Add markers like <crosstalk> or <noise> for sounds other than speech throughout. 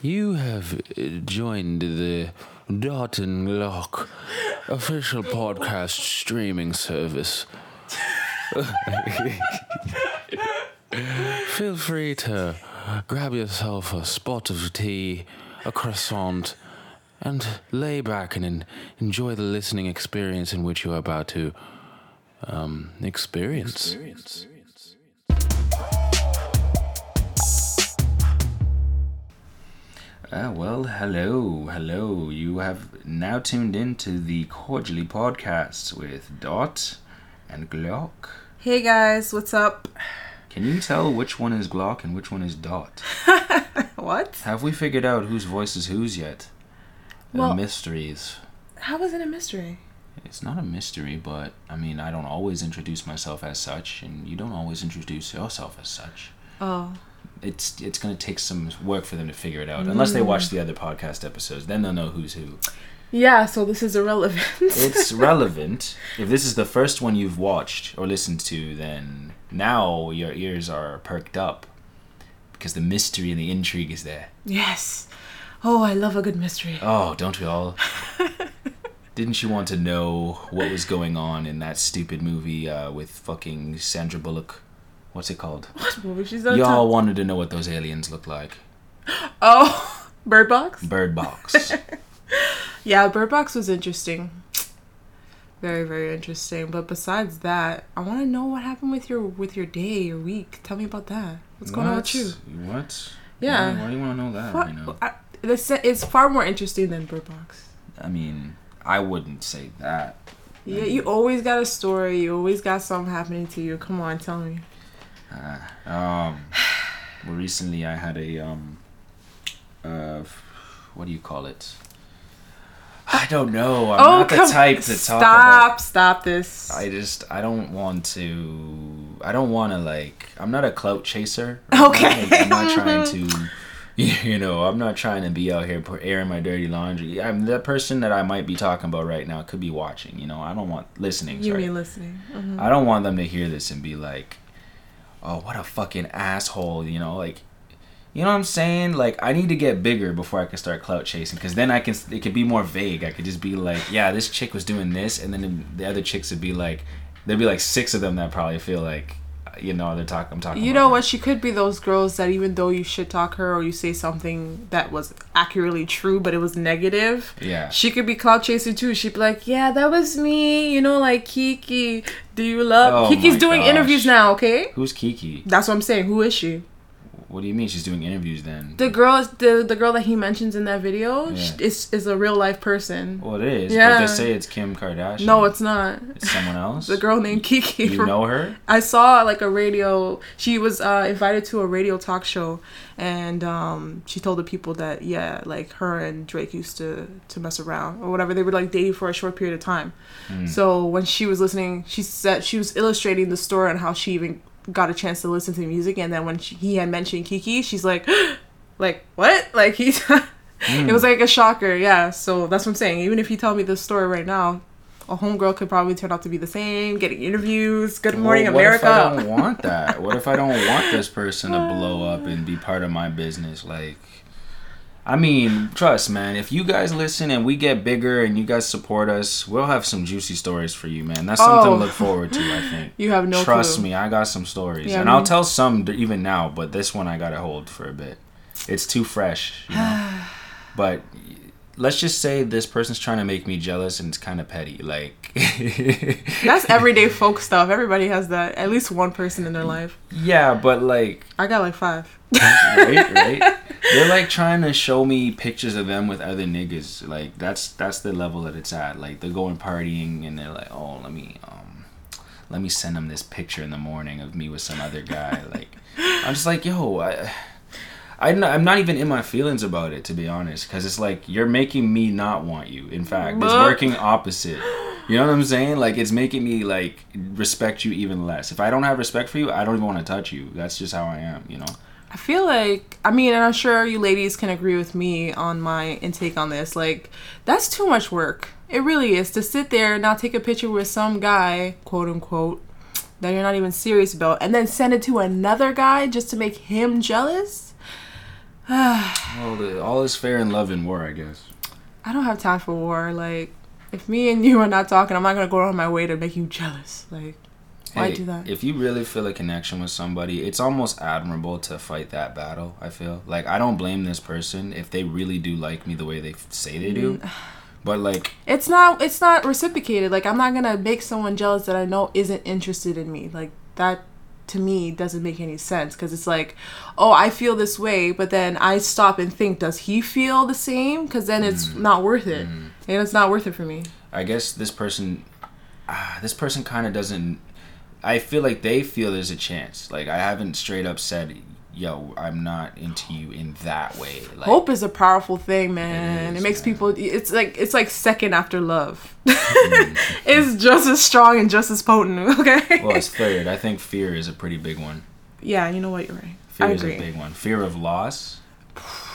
You have uh, joined the and Lock official podcast streaming service. <laughs> Feel free to grab yourself a spot of tea, a croissant, and lay back and en- enjoy the listening experience in which you are about to um, experience. Uh, well, hello, hello. You have now tuned in to the Cordially podcast with Dot and Glock. Hey guys, what's up? Can you tell which one is Glock and which one is Dot? <laughs> What? Have we figured out whose voice is whose yet? The Well- mysteries. How is it a mystery? It's not a mystery, but I mean, I don't always introduce myself as such, and you don't always introduce yourself as such. Oh, It's it's gonna take some work for them to figure it out, unless they watch the other podcast episodes. Then they'll know who's who. yeah. So this is irrelevant. it's <laughs> relevant. If this is the first one you've watched or listened to, then now your ears are perked up because the mystery and the intrigue is there. yes. Oh, I love a good mystery. Oh, don't we all? <laughs> Didn't you want to know what was going on in that stupid movie uh, with fucking Sandra Bullock? What's it called? What movie she's? Y'all wanted to know what those aliens look like. <gasps> Oh, Bird Box. Bird Box. <laughs> Yeah, Bird Box was interesting. Very, very interesting. But besides that, I want to know what happened with your with your day, your week. Tell me about that. What's going on with you? What? Yeah. Why, why do you want to know that? Far, you know? I, this it's far more interesting than Bird Box. I mean, I wouldn't say that. Yeah, you always got a story. You always got something happening to you. Come on, tell me. Uh, um, <sighs> well, recently I had a um, uh, what do you call it? I don't know. I'm not the type to stop, talk about. Stop this. I just I don't want to. I don't want to like. I'm not a clout chaser. Okay. Like, I'm not trying <laughs> to. You know, I'm not trying to be out here airing my dirty laundry. I'm the person that I might be talking about right now could be watching. You know, I don't want listening. you sorry. mean listening? Mhm. I don't want them to hear this and be like, "Oh, what a fucking asshole," you know, like you know what I'm saying? Like I need to get bigger before I can start clout chasing cuz then I can it could be more vague. I could just be like, "Yeah, this chick was doing this," and then the other chicks would be like there'd be like six of them that probably feel like you know, they're talking I'm talking You know what? She could be those girls that even though you shit talk her or you say something that was accurately true, but it was negative, Yeah. she could be clout chasing too. She'd be like, "Yeah, that was me." You know, like Kiki. Do you love? Oh Kiki's doing gosh. interviews now. Okay, Who's Kiki? that's what I'm saying. Who is she? What do you mean she's doing interviews then? The girl, the the girl that he mentions in that video, Yeah. is is a real life person. well, it is, but Yeah. they say it's Kim Kardashian. No, it's not. it's someone else. The girl named Kiki. you from- know her? <laughs> I saw like a radio. She was uh, invited to a radio talk show, and um, she told the people that yeah, like her and Drake used to to mess around or whatever. They were like dating for a short period of time. So when she was listening, she said she was illustrating the story on how she even got a chance to listen to the music, and then when she, he had mentioned Kiki, she's like, <gasps> like what? Like he's. <laughs> It was hmm. like a shocker, yeah. So that's what I'm saying. Even if you tell me this story right now, a homegirl could probably turn out to be the same, getting interviews. Good morning, Well, what America. if I don't want that? What if I don't want this person to <laughs> blow up and be part of my business? Like, I mean, trust, man. If you guys listen and we get bigger and you guys support us, we'll have some juicy stories for you, man. That's something Oh. to look forward to. I <laughs> think. You have no Trust clue. me, I got some stories, Yeah, and I I'll tell some even now. But this one I gotta hold for a bit. It's too fresh, you know. <sighs> but let's just say this person's trying to make me jealous, and it's kind of petty. Like, <laughs> That's everyday folk stuff. Everybody has that. At least one person in their life. yeah, but like. I got like five. Right, right. <laughs> They're like trying to show me pictures of them with other niggas. Like that's that's the level that it's at. Like they're going partying and they're like, oh, let me um, let me send them this picture in the morning of me with some other guy. <laughs> like I'm just like, yo, I. I'm not, I'm not even in my feelings about it to be honest because it's like you're making me not want you in fact it's working opposite you know what i'm saying like it's making me like respect you even less if i don't have respect for you i don't even want to touch you that's just how i am you know I feel like I mean, and I'm sure you ladies can agree with me on my intake on this. Like, that's too much work. It really is to sit there and not take a picture with some guy, quote unquote, that you're not even serious about, and then send it to another guy just to make him jealous. Well, <sighs> all the all is fair in love and war, I guess. I don't have time for war. Like, if me and you are not talking, I'm not gonna go on my way to make you jealous. Like, why Hey, do that? If you really feel a connection with somebody, it's almost admirable to fight that battle. I feel like I don't blame this person if they really do like me the way they say they do. Mm. But like, It's not. It's not reciprocated. Like, I'm not gonna make someone jealous that I know isn't interested in me. Like that. To me, doesn't make any sense because it's like, oh, I feel this way, but then I stop and think, does he feel the same? Because then it's Mm. not worth it, and it's not worth it for me. I guess this person, ah, this person kind of doesn't. I feel like they feel there's a chance. Like I haven't straight up said, "Yo, I'm not into you in that way." Like, Hope is a powerful thing, man. It, is, makes man. people. It's like it's like second after love. <laughs> Mm. it's just as strong and just as potent. <laughs> Okay. well, it's third. I think fear is a pretty big one. yeah, you know what? You're right. Fear I is agree. a big one. Fear of loss. <sighs> <sighs> <sighs>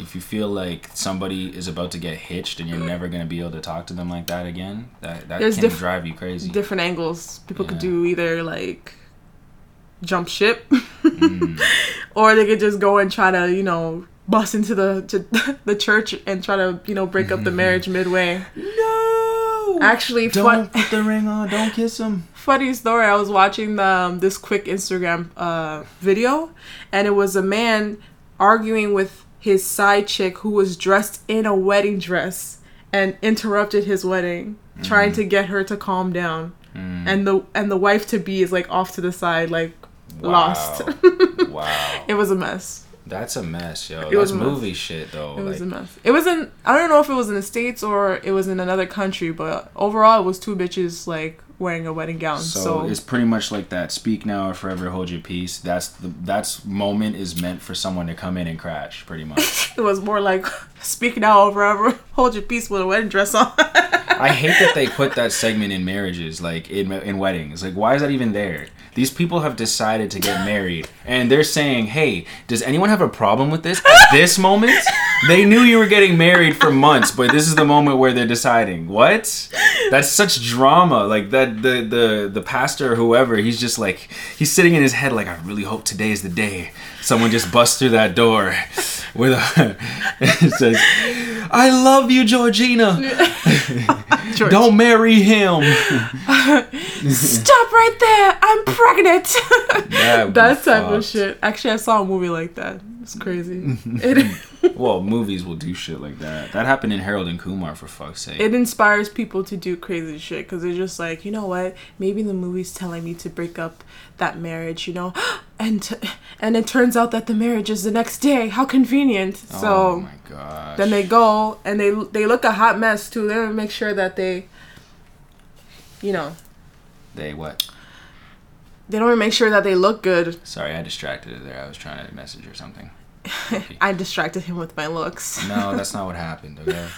If you feel like somebody is about to get hitched and you're never gonna be able to talk to them like that again, that that There's can diff- drive you crazy. Different angles. People could do either like jump ship, <laughs> Mm. or they could just go and try to you know bust into the to <laughs> the church and try to you know break up the marriage midway. no. Actually, don't fun, put the ring on. Don't kiss him. <laughs> funny story. I was watching the, um, this quick Instagram uh, video, and it was a man arguing with his side chick who was dressed in a wedding dress and interrupted his wedding, trying to get her to calm down. Mm. And the and the wife to be is like off to the side, like lost. Wow. <laughs> wow. it was a mess. That's a mess, yo. It was That's mess. movie shit, though. It was a mess. It was in I don't know if it was in the states or it was in another country, but overall it was two bitches like wearing a wedding gown. so, So, it's pretty much like that. Speak now or forever hold your peace. That's the that's moment is meant for someone to come in and crash, pretty much. <laughs> it was more like speak now or forever hold your peace with a wedding dress on. I hate that they <laughs> put that segment in marriages, like in in weddings. Like, why is that even there? These people have decided to get married, and they're saying, "Hey, does anyone have a problem with this?" At <laughs> this moment, they knew you were getting married for months, but this is the moment where they're deciding. What? That's such drama. Like that, the the the pastor or whoever, he's just like he's sitting in his head, like, "I really hope today is the day someone just busts through that door with a <laughs> it says." I love you, Georgina. <laughs> George. Don't marry him. <laughs> Stop right there! I'm pregnant. <laughs> That would that be type of shit. Actually, I saw a movie like that. It's crazy. <laughs> it Well, movies will do shit like that. That happened in Harold and Kumar, for fuck's sake. it inspires people to do crazy shit because they're just like, you know what? Maybe the movie's telling me to break up that marriage, you know, <gasps> and t- and it turns out that the marriage is the next day. How convenient. oh So my gosh. then they go and they they look a hot mess too. They make sure that they, you know, They what? they don't even make sure that they look good. Sorry, I distracted her there. I was trying to message or something. <laughs> I distracted him with my looks. No, that's not what happened. Okay.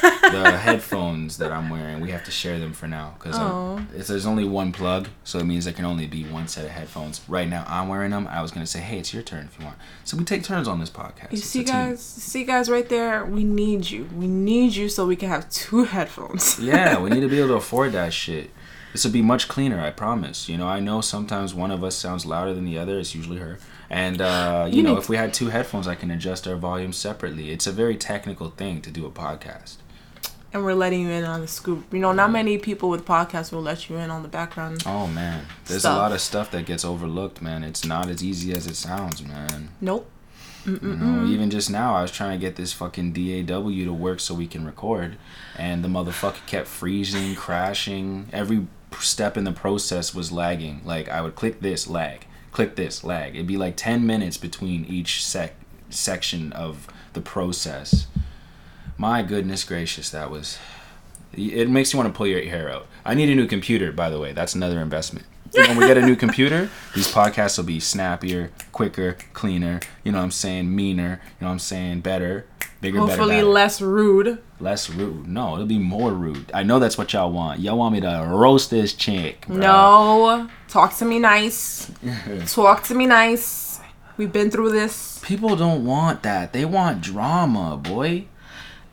the <laughs> headphones that I'm wearing, we have to share them for now because um, Oh. there's only one plug, so it means there can only be one set of headphones. Right now, I'm wearing them. I was gonna say, hey, it's your turn if you want. So we take turns on this podcast. You It's see, guys, see, guys, right there. We need you. We need you so we can have two headphones. yeah, we need to be able to <laughs> afford that shit. This will be much cleaner, I promise. You know, I know sometimes one of us sounds louder than the other. It's usually her. And uh, you, You know, need if we had two headphones, I can adjust our volume separately. It's a very technical thing to do a podcast. and we're letting you in on the scoop. You know, not many people with podcasts will let you in on the background. Oh man, there's Stuff. a lot of stuff that gets overlooked, man. It's not as easy as it sounds, man. Nope. You know, even just now, I was trying to get this fucking DAW to work so we can record, and the motherfucker kept freezing, crashing. Every step in the process was lagging. Like I would click this, lag, click this, lag. It'd be like ten minutes between each sec section of the process. My goodness gracious, that was. It makes you want to pull your hair out. I need a new computer, by the way. That's another investment. When we get a new computer, <laughs> these podcasts will be snappier, quicker, cleaner. You know what I'm saying? Meaner. You know what I'm saying? Better, bigger, Hopefully, better, less rude. less rude. No, it'll be more rude. I know that's what y'all want. Y'all want me to roast this chick. bruh. No. Talk to me nice. <laughs> Talk to me nice. We've been through this. People don't want that. They want drama, boy.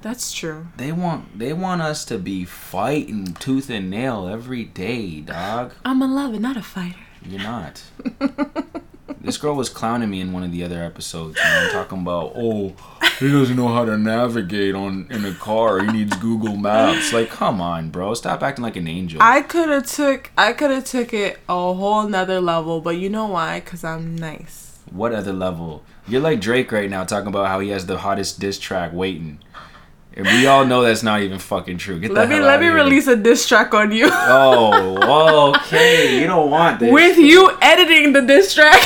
That's true. They want they want us to be fighting tooth and nail every day, dog. I'm a lover, not a fighter. You're not. <laughs> This girl was clowning me in one of the other episodes. Talking about, oh, he doesn't know how to navigate on in a car. He needs Google Maps. Like, come on, bro. Stop acting like an angel. I could have took I could have took it a whole nother level, but you know why? Cause I'm nice. what other level? You're like Drake right now, talking about how he has the hottest diss track waiting. And we all know that's not even fucking true. Get Let me let me here. release a diss track on you. Oh, okay. <laughs> You don't want this. With you editing the diss track. <laughs>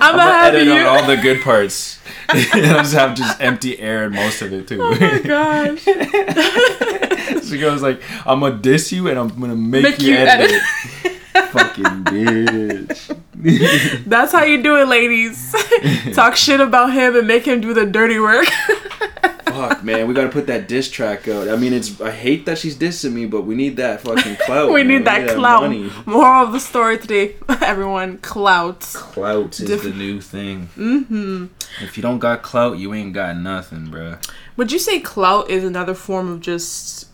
I'm gonna have edit you. on all the good parts. <laughs> I'll just have just empty air in most of it too. oh my gosh. she goes like, "I'm gonna diss you and I'm gonna make, Make you, you edit, edit." Fucking bitch. <laughs> That's how you do it, ladies. <laughs> Talk shit about him and make him do the dirty work. Fuck, man, we gotta put that diss track out. I mean, it's I hate that she's dissing me, but we need that fucking clout. <laughs> we need that that clout. money. Moral of the story today, everyone, clout. Clout is Diff- the new thing. Mm-hmm. If you don't got clout, you ain't got nothing, bruh. Would you say clout is another form of just,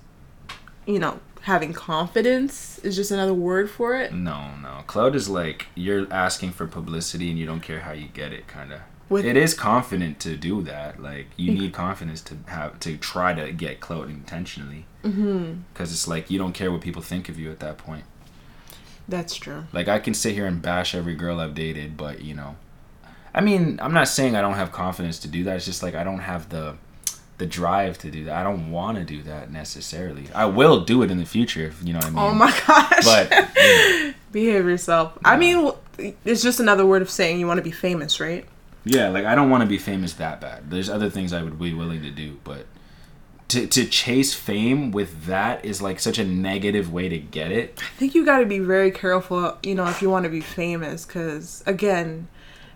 you know, having confidence? Is just another word for it? No, no. Clout is like you're asking for publicity and you don't care how you get it, kind of. With- It is confident to do that. Like you need confidence to have to try to get clout intentionally. Mm-hmm. Because it's like you don't care what people think of you at that point. That's true. Like I can sit here and bash every girl I've dated, but you know, I mean, I'm not saying I don't have confidence to do that. It's just like I don't have the the drive to do that. I don't want to do that necessarily. I will do it in the future if you know what I oh mean. Oh my gosh. But <laughs> know, Behave yourself. I mean, it's just another word of saying you want to be famous, right? yeah, like I don't want to be famous that bad. There's other things I would be willing to do, but to to chase fame with that is like such a negative way to get it. I think you got to be very careful, you know, if you want to be famous, because again,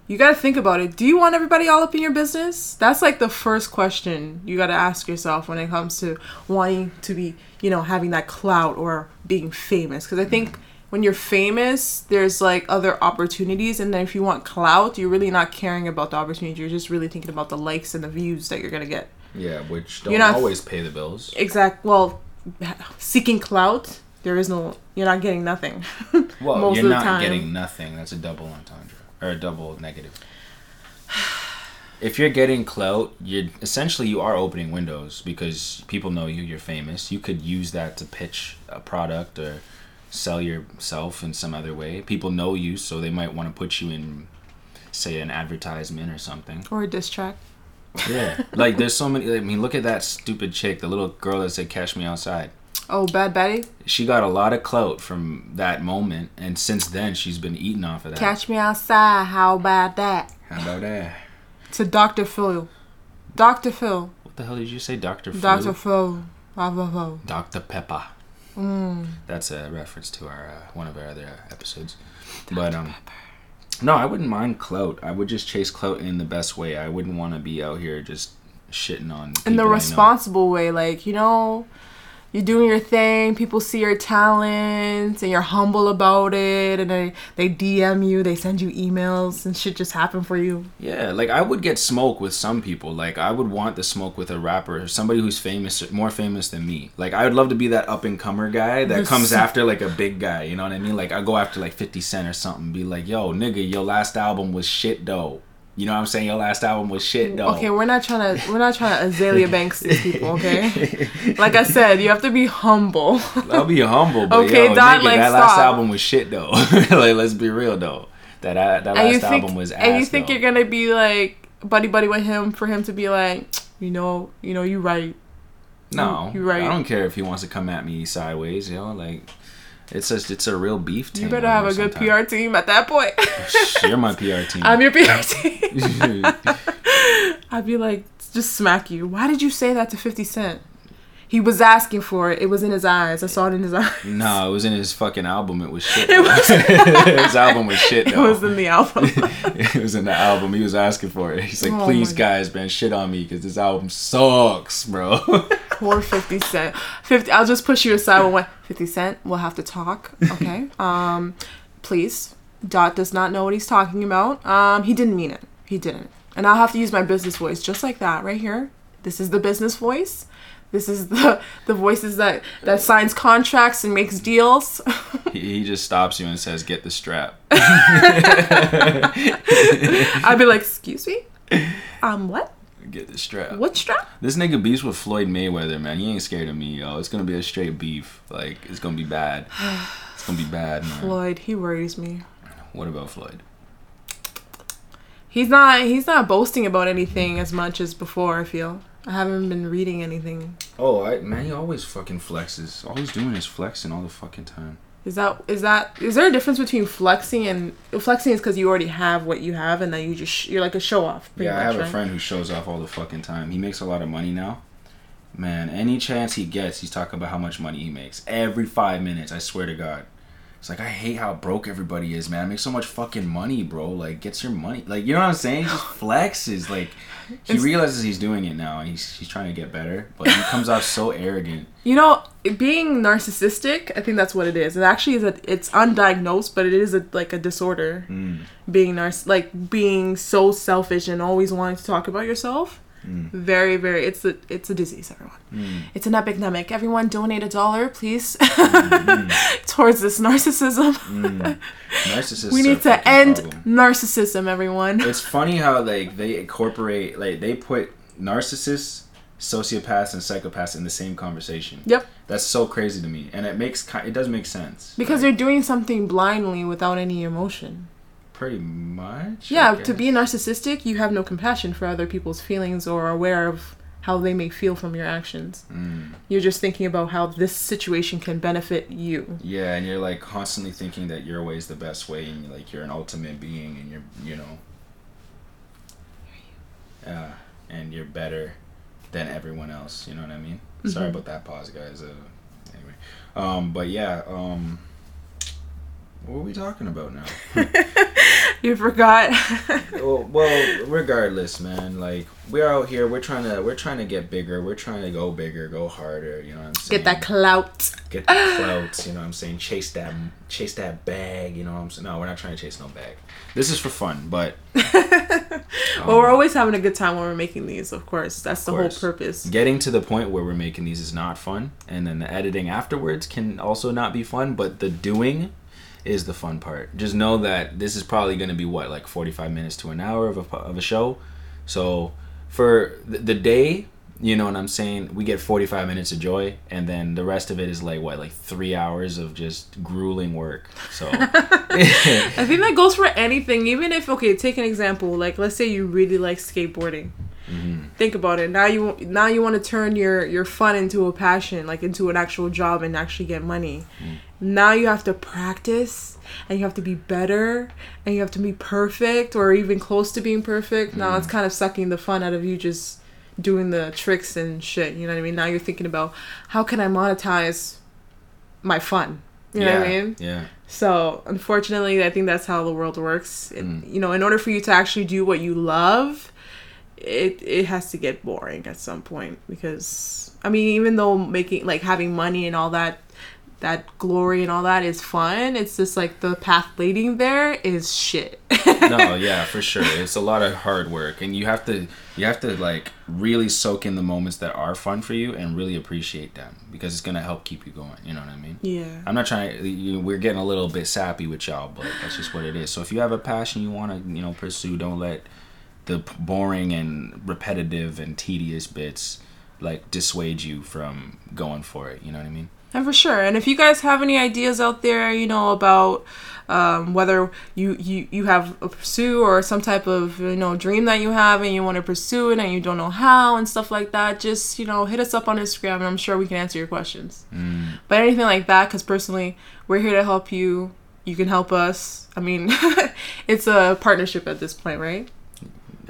you got to think about it. Do you want everybody all up in your business? That's like the first question you got to ask yourself when it comes to wanting to be, you know, having that clout or being famous. Because I think when you're famous, there's like other opportunities, and then if you want clout, you're really not caring about the opportunity. You're just really thinking about the likes and the views that you're gonna get. Yeah, which You're not- always pay the bills. Exact. Well, seeking clout, there is no. You're not getting nothing. <laughs> Well, most you're of the not time. getting nothing. That's a double entendre or a double negative. If you're getting clout, you're essentially you are opening windows because people know you. You're famous. You could use that to pitch a product or sell yourself in some other way. People know you, so they might want to put you in, say, an advertisement or something. or a diss track. Yeah, like there's so many. I mean, look at that stupid chick, the little girl that said "Catch Me Outside." Oh, Bad Betty. She got a lot of clout from that moment, and since then she's been eating off of that. Catch me outside. How about that? How about that? To Dr. Phil. Dr. Phil. What the hell did you say, Doctor? Phil? Dr. Phil. Doctor Pepper. Mm. That's a reference to our uh, one of our other episodes. but um, no, I wouldn't mind clout. I would just chase clout in the best way. I wouldn't want to be out here just shitting on. In the responsible way. Like, you know, you're doing your thing. People see your talents, and you're humble about it. And they, they DM you. They send you emails and shit just happen for you. Yeah, like I would get smoke with some people. Like I would want the smoke with a rapper, or somebody who's famous, more famous than me. Like I would love to be that up and comer guy that There's comes so- after like a big guy. You know what I mean? Like I go after like Fifty Cent or something. Be like, yo, nigga, your last album was shit though. You know what I'm saying? Your last album was shit though. Okay, we're not trying to we're not trying to Azealia Banks these people, okay? Like I said, you have to be humble. I'll be humble, but Okay, yo, Don, nigga, like, that last stop. album was shit though. <laughs> like let's be real though. That that last think album was ass. and you think though. you're gonna be like buddy buddy with him for him to be like, you know, you know, you right. No, You're right. I don't care if he wants to come at me sideways. You know, like it's just it's a real beef team. You better have a good PR team at that point. You're my PR <laughs> team. I'm your PR <laughs> team. <laughs> I'd be like, just smack you. Why did you say that to 50 Cent? He was asking for it. It was in his eyes. I saw it in his eyes. no, it was in his fucking album. It was shit. <laughs> It was- <laughs> his album was shit. <laughs> It was in the album. it was in the album. He was asking for it. He's like, Oh please, guys, man, shit on me because this album sucks, bro. Poor 50 Cent. 50 I'll just push you aside when 50 Cent, we'll have to talk. Okay. Um please. Dot does not know what he's talking about. Um he didn't mean it. He didn't. And I'll have to use my business voice just like that right here. This is the business voice. This is the <laughs> the voices that that signs contracts and makes deals. He, he just stops you and says, "Get the strap." <laughs> I'd be like, "Excuse me, um, what? Get the strap. What strap?" This nigga beefs with Floyd Mayweather, man. He ain't scared of me, yo. It's gonna be a straight beef. Like it's gonna be bad. It's gonna be bad, man. Floyd, he worries me. What about Floyd? He's not he's not boasting about anything as much as before. I feel I haven't been reading anything. Oh, I, man, he always fucking flexes. All he's doing is flexing all the fucking time. Is that is that is there a difference between flexing and flexing is because you already have what you have and then you just sh- you're like a show off. pretty Yeah, I much, have a friend who shows off all the fucking time. He makes a lot of money now. Man, any chance he gets, he's talking about how much money he makes every five minutes. I swear to God. It's like I hate how broke everybody is, man. I make so much fucking money, bro. Like, gets your money. Like, you know what I'm saying? He just <laughs> flexes. Like, he It's- realizes he's doing it now, and he's he's trying to get better. But he comes off so arrogant. <laughs> You know, being narcissistic, I think that's what it is. It actually is a it's undiagnosed, but it is a like a disorder. Mm, Being narciss like being so selfish and always wanting to talk about yourself. Mm, Very, very it's a it's a disease, everyone. mm, It's an epidemic. Everyone donate a dollar, please, <laughs> mm, towards this narcissism. mm. <laughs> Narcissists. we need to end problem. narcissism, everyone. it's funny how like they incorporate like they put narcissists sociopaths and psychopaths in the same conversation Yep. that's so crazy to me and it makes it does make sense Because Like, they're doing something blindly without any emotion. Pretty much Yeah, to be narcissistic, you have no compassion for other people's feelings or aware of how they may feel from your actions. Mm. You're just thinking about how this situation can benefit you. yeah and you're like constantly thinking that your way is the best way and like you're an ultimate being and you're you know uh, and you're better than everyone else you know what i mean sorry Mhm. about that pause guys uh, anyway um but yeah um what are we talking about now <laughs> You forgot. <laughs> well, well, regardless, man. Like we're out here, we're trying to, we're trying to get bigger. We're trying to go bigger, go harder. You know what I'm saying? Get that clout. get the <gasps> clout. You know what I'm saying? Chase that, chase that bag. You know what I'm saying? No, we're not trying to chase no bag. This is for fun, but <laughs> well, we're um, always having a good time when we're making these, of course. That's the whole purpose. getting to the point where we're making these is not fun, and then the editing afterwards can also not be fun. But the doing is the fun part. Just know that this is probably going to be what like 45 minutes to an hour of a of a show. So for the day, you know what I'm saying, we get 45 minutes of joy, and then the rest of it is like what like three hours of just grueling work. So <laughs> I think that goes for anything. Even if, okay, take an example. Like, let's say you really like skateboarding. Mhm. think about it now you now you want to turn your your fun into a passion like into an actual job and actually get money now you have to practice and you have to be better and you have to be perfect or even close to being perfect now it's kind of sucking the fun out of you just doing the tricks and shit you know what i mean now you're thinking about how can i monetize my fun you know yeah, what i mean Yeah. so unfortunately, I think that's how the world works. It, Mm. You know, in order for you to actually do what you love, it it has to get boring at some point because I mean, even though making like having money and all that that glory and all that is fun, it's just like the path leading there is shit. <laughs> no, <laughs> yeah, for sure. It's a lot of hard work, and you have to you have to like really soak in the moments that are fun for you and really appreciate them because it's gonna help keep you going. You know what I mean? yeah. I'm not trying to. You know, we're getting a little bit sappy with y'all, but that's just what it is. So if you have a passion you want to, you know, pursue, don't let the boring and repetitive and tedious bits like dissuade you from going for it. You know what I mean? And for sure. And if you guys have any ideas out there, you know, about um, whether you, you, you have a pursue or some type of, you know, dream that you have and you want to pursue it and you don't know how and stuff like that, just, you know, hit us up on Instagram and I'm sure we can answer your questions. Mm. But anything like that, because personally, we're here to help you. You can help us. I mean, <laughs> it's a partnership at this point, right?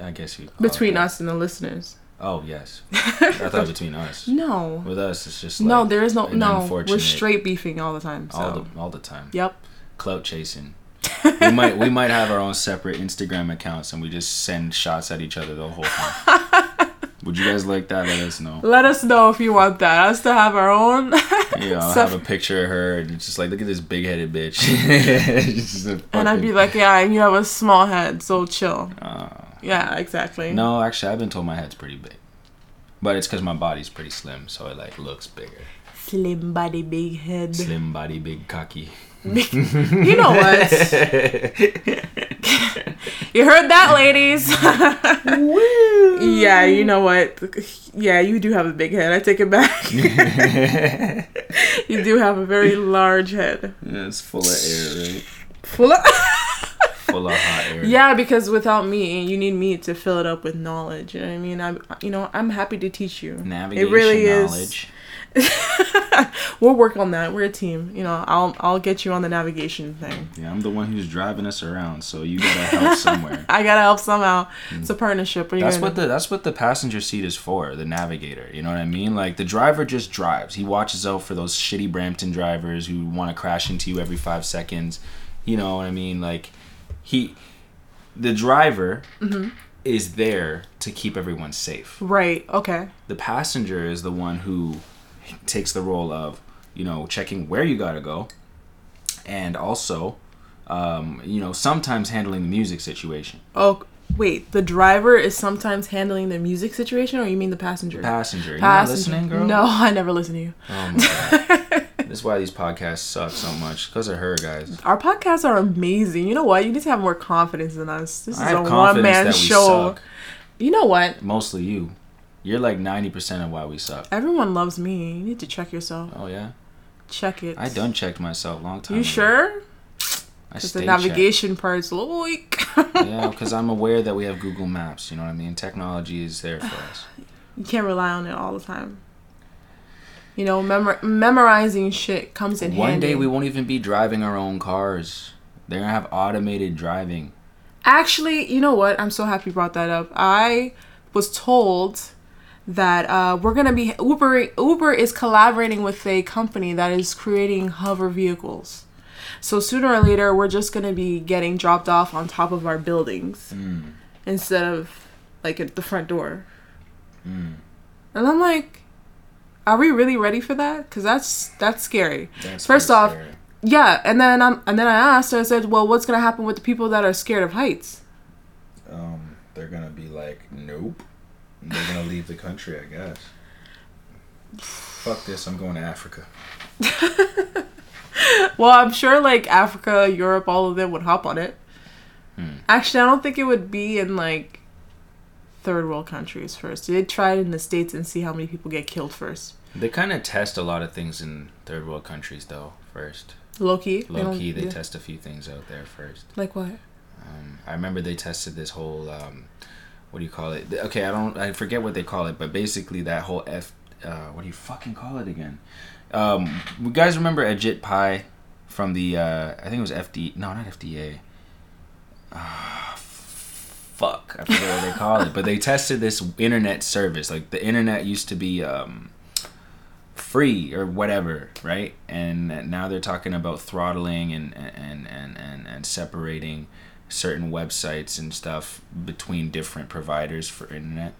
I guess you Between us and the listeners. Oh yes, I thought between us. <laughs> No. With us, it's just no, there is no, no. We're straight beefing all the time. So. all the all the time. Yep. Clout chasing. <laughs> we might we might have our own separate Instagram accounts and we just send shots at each other the whole time. <laughs> Would you guys like that? Let us know. Let us know if you want that. Us to have our own. Yeah, I'll have a picture of her and it's just like, look at this big headed bitch. And I'd be like, yeah, and you have a small head, so chill. Uh, Yeah, exactly. no, actually, I've been told my head's pretty big. but it's because my body's pretty slim, so it like looks bigger. Slim body, big head. Slim body, big cocky. <laughs> You know what? <laughs> you heard that, ladies. <laughs> yeah, you know what? Yeah, you do have a big head. I take it back. you do have a very large head. Yeah, it's full of air, right? Full of. Full of hot air. Yeah, because without me, you need me to fill it up with knowledge. You know what I mean? I'm, you know, I'm happy to teach you. Navigation it really knowledge. is. <laughs> we'll work on that. We're a team. You know, I'll I'll get you on the navigation thing. Yeah, I'm the one who's driving us around, so you gotta help <laughs> somewhere. I gotta help somehow. Mm. It's a partnership. What That's what the that's what the passenger seat is for, the navigator. You know what I mean? Like the driver just drives. He watches out for those shitty Brampton drivers who want to crash into you every five seconds. You know what I mean? Like he, the driver, Mm-hmm. is there to keep everyone safe. Right. Okay. The passenger is the one who takes the role of you know checking where you gotta go, and also, um, you know, sometimes handling the music situation. Oh, wait. The driver is sometimes handling the music situation, or you mean the passenger? Passenger, you not listening, girl? No, <laughs> I never listen to you. Oh my god. <laughs> This is why these podcasts suck so much. Because of her, guys. Our podcasts are amazing. You know what? You need to have more confidence in us. This is I have a one man show. suck. You know what? Mostly you. You're like 90% of why we suck. Everyone loves me. You need to check yourself. Oh, yeah? Check it. I done checked myself a long time You ago. sure? Because the checked. navigation part's a little weak. Yeah, because I'm aware that we have Google Maps. You know what I mean? Technology is there for us. you can't rely on it all the time. You know, memor- memorizing shit comes in hand. One handy. day we won't even be driving our own cars. They're going to have automated driving. Actually, you know what? I'm so happy you brought that up. I was told that uh, we're gonna be Uber. Uber is collaborating with a company that is creating hover vehicles. So sooner or later, we're just gonna be getting dropped off on top of our buildings Mm. instead of like at the front door. Mm. And I'm like, are we really ready for that? Because that's that's scary. That's First off, scary. Yeah, and then I'm and then I asked. I said, well, what's gonna happen with the people that are scared of heights? um, they're going to be like, nope. They're going to leave the country, I guess. Fuck this. I'm going to Africa. <laughs> Well, I'm sure like Africa, Europe, all of them would hop on it. Hmm. Actually, I don't think it would be in like third world countries first. They'd try it in the states and see how many people get killed first. They kind of test a lot of things in third world countries, though. First, Low key. they low don't- key, they yeah. test a few things out there first. Like what? Um, I remember they tested this whole, um, what do you call it? Okay, I don't, I forget what they call it, but basically that whole F, uh, what do you fucking call it again? Um, you guys remember Ajit Pai from the, uh, I think it was FD, no, not FDA. Ah, fuck, I forget what they call it, but they tested this internet service. Like the internet used to be, um, free or whatever, right? And now they're talking about throttling and and and and, and separating certain websites and stuff between different providers for internet.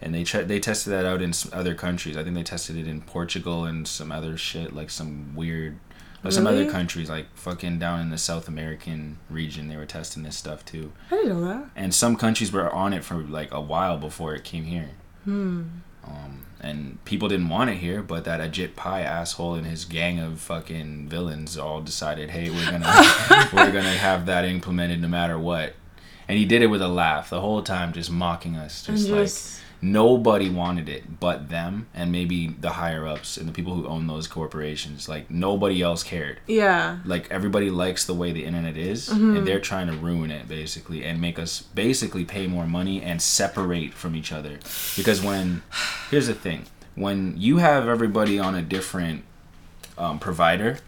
And they they tested that out in other countries. I think they tested it in Portugal and some other shit like some weird like some other countries like fucking down in the South American region they were testing this stuff too. I didn't know that. And some countries were on it for like a while before it came here. Hmm. Um, and people didn't want it here, but that Ajit Pai asshole and his gang of fucking villains all decided, hey, we're gonna <laughs> we're gonna have that implemented no matter what. And he did it with a laugh the whole time, just mocking us, And just like just nobody wanted it but them and maybe the higher ups and the people who own those corporations. Like nobody else cared. yeah. Like everybody likes the way the internet is, and they're trying to ruin it basically and make us basically pay more money and separate from each other. Because when here's the thing, when you have everybody on a different um, provider,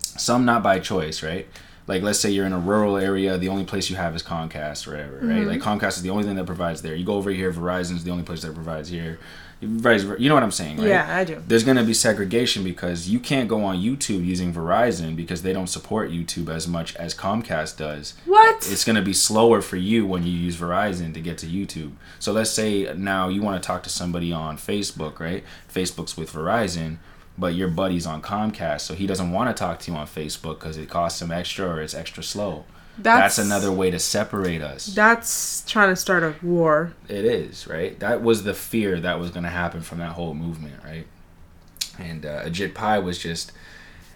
some not by choice, right? Like let's say you're in a rural area, the only place you have is Comcast or whatever, right? Like mm-hmm. Comcast is the only thing that provides there. You go over here, Verizon's the only place that provides here. Verizon, you know what I'm saying, right? Yeah, I do. there's going to be segregation because you can't go on YouTube using Verizon because they don't support YouTube as much as Comcast does. What? It's going to be slower for you when you use Verizon to get to YouTube. So let's say now you want to talk to somebody on Facebook, right? Facebook's with Verizon, but your buddy's on Comcast, so he doesn't want to talk to you on Facebook because it costs him extra or it's extra slow. That's, That's- another way to separate us. That's trying to start a war. It is, right? That was the fear that was going to happen from that whole movement, right? And uh, Ajit Pai was just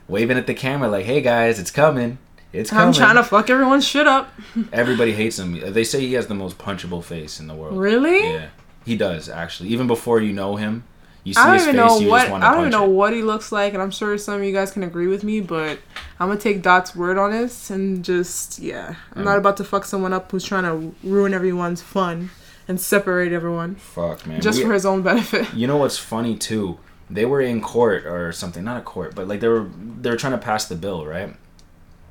waving at the camera like, "Hey guys, it's coming. It's coming." I'm trying to fuck everyone's shit up. <laughs> Everybody hates him. They say he has the most punchable face in the world. Really? Yeah, he does actually. Even before you know him, you see I don't his even face, know you what just want to I don't punch even know it. what he looks like, and I'm sure some of you guys can agree with me, but I'm gonna take Dot's word on this and just yeah, I'm Mm. not about to fuck someone up who's trying to ruin everyone's fun and separate everyone Fuck man. just We- for his own benefit. You know what's funny too? They were in court or something, not a court, but like they were they were trying to pass the bill, right?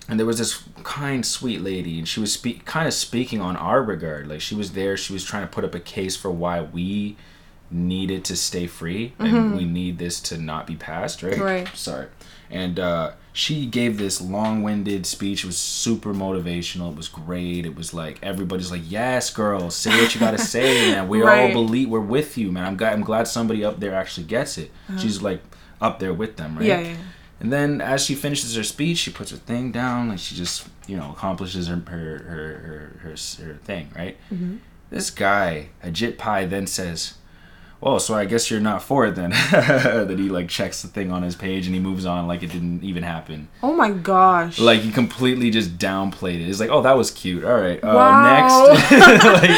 And there was this kind, sweet lady, and she was speak kind of speaking on our regard. Like she was there, she was trying to put up a case for why we needed to stay free and we need this to not be passed, right? Right. Sorry. And uh, she gave this long-winded speech. It was super motivational. It was great. It was like everybody's like, "Yes, girl, say what you gotta <laughs> say, man. We Right. all believe we're with you, man. I'm glad. I'm glad somebody up there actually gets it. She's like up there with them, right? Uh-huh. Yeah, yeah. And then as she finishes her speech, she puts her thing down, like she just you know accomplishes her her her her, her, her thing, right? Mm-hmm. This guy, Ajit Pai, then says, "Oh, so I guess you're not for it then." <laughs> that he like checks the thing on his page and he moves on like it didn't even happen. Oh my gosh. Like he completely just downplayed it. He's like, "Oh, that was cute. All right, uh, Wow. next." <laughs> like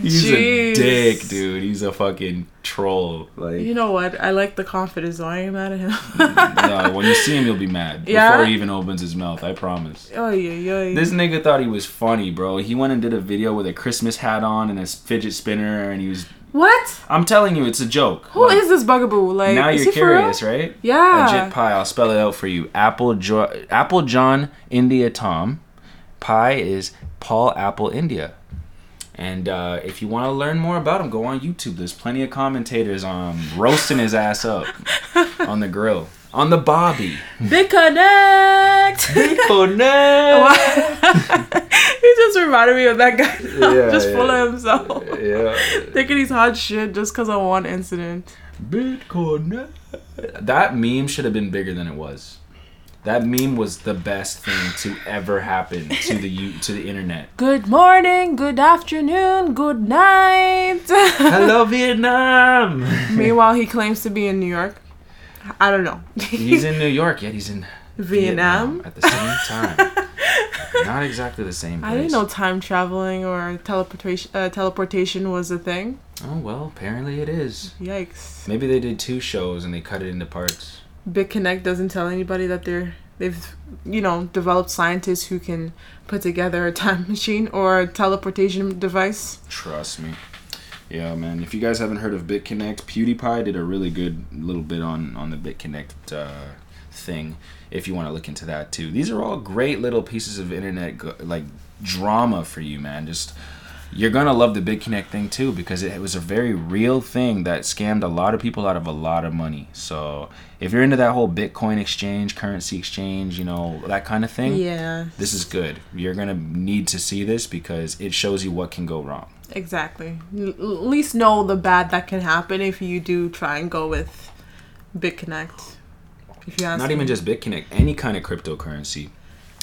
he's Jeez. a dick, dude. He's a fucking troll. Like you know what? I like the confidence. So I ain't mad at him. <laughs> no, when you see him, you'll be mad Yeah? before he even opens his mouth. I promise. oh yeah, yeah. This nigga thought he was funny, bro. He went and did a video with a Christmas hat on and a fidget spinner, and he was. What? I'm telling you, it's a joke. Who Like, is this bugaboo? Like, now is you're he for real? curious, right? Yeah. Ajit. I'll spell it out for you. Apple jo- Apple John India Tom. Pai is Paul Apple India. And uh, if you want to learn more about him, go on YouTube. There's plenty of commentators um, roasting his ass up <laughs> on the grill, on the Bobby. BitConnect. <laughs> he just reminded me of that guy. <laughs> Yeah, just full of himself. yeah. Thinking he's hot shit just because of one incident. Bitcoin. That meme should have been bigger than it was. That meme was the best thing to ever happen to the to the internet. Good morning, good afternoon, good night. Hello, <laughs> Vietnam. Meanwhile, he claims to be in New York. I don't know. He's in New York, yet he's in <laughs> Vietnam. at the same time. <laughs> Not exactly the same. Place. I didn't know time traveling or teleportation uh, teleportation was a thing. Oh well, apparently it is. Yikes. Maybe they did two shows and they cut it into parts. BitConnect doesn't tell anybody that they're they've you know developed scientists who can put together a time <laughs> machine or a teleportation device. Trust me. Yeah, man. If you guys haven't heard of BitConnect, PewDiePie did a really good little bit on on the BitConnect uh, thing. If you want to look into that too, these are all great little pieces of internet go- like drama for you, man. Just you're gonna love the BitConnect thing too because it was a very real thing that scammed a lot of people out of a lot of money. So if you're into that whole Bitcoin exchange, currency exchange, you know that kind of thing, Yeah, this is good. You're gonna need to see this because it shows you what can go wrong. exactly. L- at least know the bad that can happen if you do try and go with BitConnect. If you ask Not me. even just BitConnect, any kind of cryptocurrency.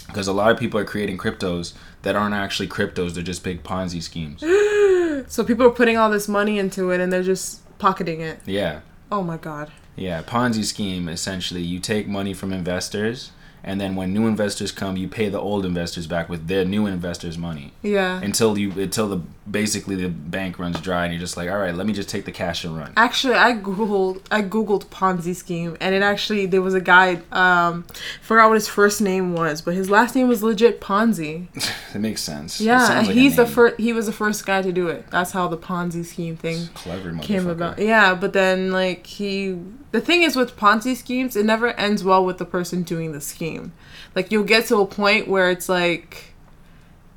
Because a lot of people are creating cryptos that aren't actually cryptos, they're just big Ponzi schemes. <gasps> So people are putting all this money into it and they're just pocketing it. Yeah. Oh my god. Yeah. Ponzi scheme essentially you take money from investors and then when new investors come you pay the old investors back with their new investors' money. Yeah. Until you until the basically the bank runs dry and you're just like, Alright, let me just take the cash and run. Actually, I googled I googled Ponzi scheme, and it actually there was a guy. Um, forgot what his first name was, but his last name was legit Ponzi. <laughs> It makes sense. Yeah, like he's the first. He was the first guy to do it. That's how the Ponzi scheme thing clever came about. Yeah, but then like he, the thing is with Ponzi schemes, it never ends well with the person doing the scheme. Like you'll get to a point where it's like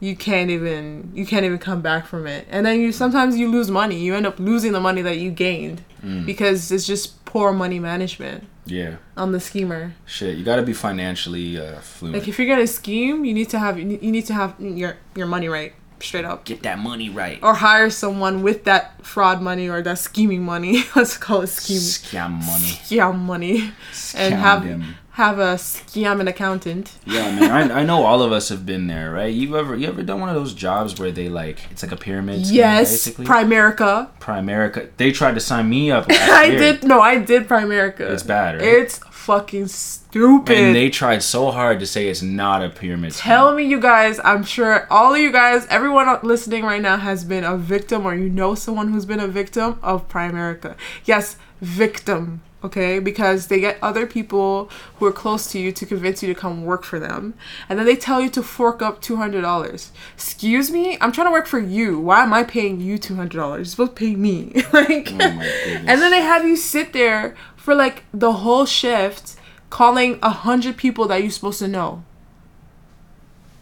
you can't even you can't even come back from it, and then you sometimes you lose money. You end up losing the money that you gained Mm. because it's just poor money management Yeah. on the schemer. Shit, you gotta be financially uh, fluent. Like if you're gonna scheme, you need to have you need to have your your money right, straight up. Get that money right. or hire someone with that fraud money or that scheming money. <laughs> Let's call it scheme. Scam money. scam money. Scam And have them. Have a scam an accountant. Yeah, man. I, I know all of us have been there, right? You ever you ever done one of those jobs where they like it's like a pyramid? scheme, Yes, basically. Primerica. Primerica. They tried to sign me up. <laughs> Last I year. did no, I did Primerica. It's bad, right? It's fucking stupid. And they tried so hard to say it's not a pyramid. scheme. Tell me, you guys. I'm sure all of you guys, everyone listening right now, has been a victim, or you know someone who's been a victim of Primerica. Yes, victim. Okay, because they get other people who are close to you to convince you to come work for them, and then they tell you to fork up two hundred dollars. Excuse me, I'm trying to work for you. Why am I paying you two hundred dollars? You're supposed to pay me. <laughs> like, Oh and then they have you sit there for like the whole shift calling a hundred people that you're supposed to know.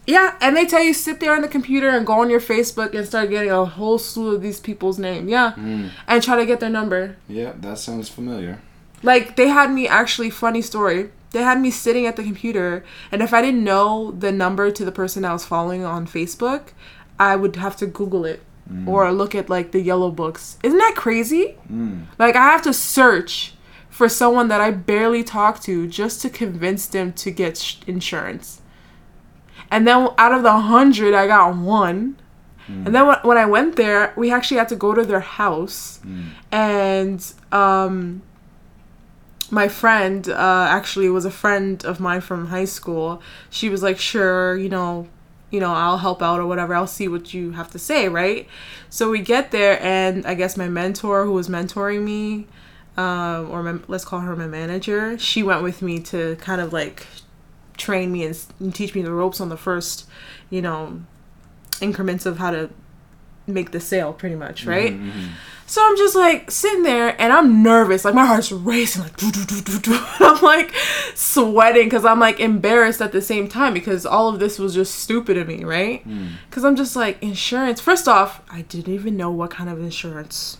Yeah, and they tell you sit there on the computer and go on your Facebook and start getting a whole slew of these people's name. Yeah. Mm. And try to get their number. Yeah, that sounds familiar. Like they had me actually funny story. They had me sitting at the computer and if I didn't know the number to the person I was following on Facebook, I would have to Google it mm. or look at like the yellow books. Isn't that crazy? Mm. Like I have to search for someone that I barely talk to just to convince them to get sh- insurance. And then out of the hundred, I got one. Mm. And then when, when I went there, we actually had to go to their house, and um, my friend uh, actually was a friend of mine from high school. She was like, "Sure, you know, you know, I'll help out or whatever. I'll see what you have to say, right?" So we get there, and I guess my mentor, who was mentoring me, um, or my, let's call her my manager, she went with me to kind of like train me and, and teach me the ropes on the first, you know, increments of how to make the sale, pretty much, mm-hmm, right? Mm-hmm. So I'm just like sitting there and I'm nervous, like my heart's racing, like doo, doo, doo, doo, doo. And <laughs> I'm like sweating because I'm like embarrassed at the same time because all of this was just stupid to me, right? Mm. Because I'm just like insurance. First off, I didn't even know what kind of insurance.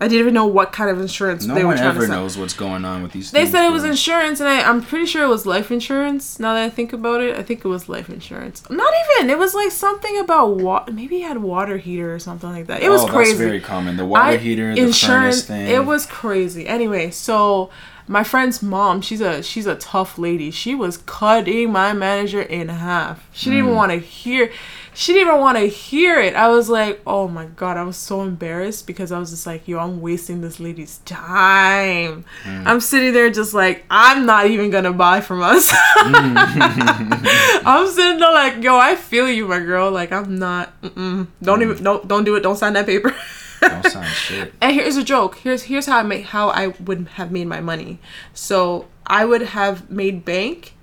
I didn't even know what kind of insurance No they were one trying ever to sell. knows what's going on with these. They said it was insurance, and I, I'm pretty sure it was life insurance. Now that I think about it, I think it was life insurance. Not even. It was like something about water. Maybe he had water heater or something like that. It was oh, crazy. That's very common. The water I- heater, the furnace thing. It was crazy. Anyway, so my friend's mom, she's a she's a tough lady. She was cutting my manager in half. She didn't even mm. want to hear. She didn't even want to hear it. I was like, oh my god, I was so embarrassed because I was just like, yo, I'm wasting this lady's time. Mm. I'm sitting there just like, I'm not even gonna buy from us. Mm. <laughs> I'm sitting there like, yo, I feel you, my girl. Like, I'm not. Mm-mm. Don't even mm. don't don't do it. Don't sign that paper. Don't sound <laughs> shit. And here's a joke. Here's here's how I make how I would have made my money. So I would have made bank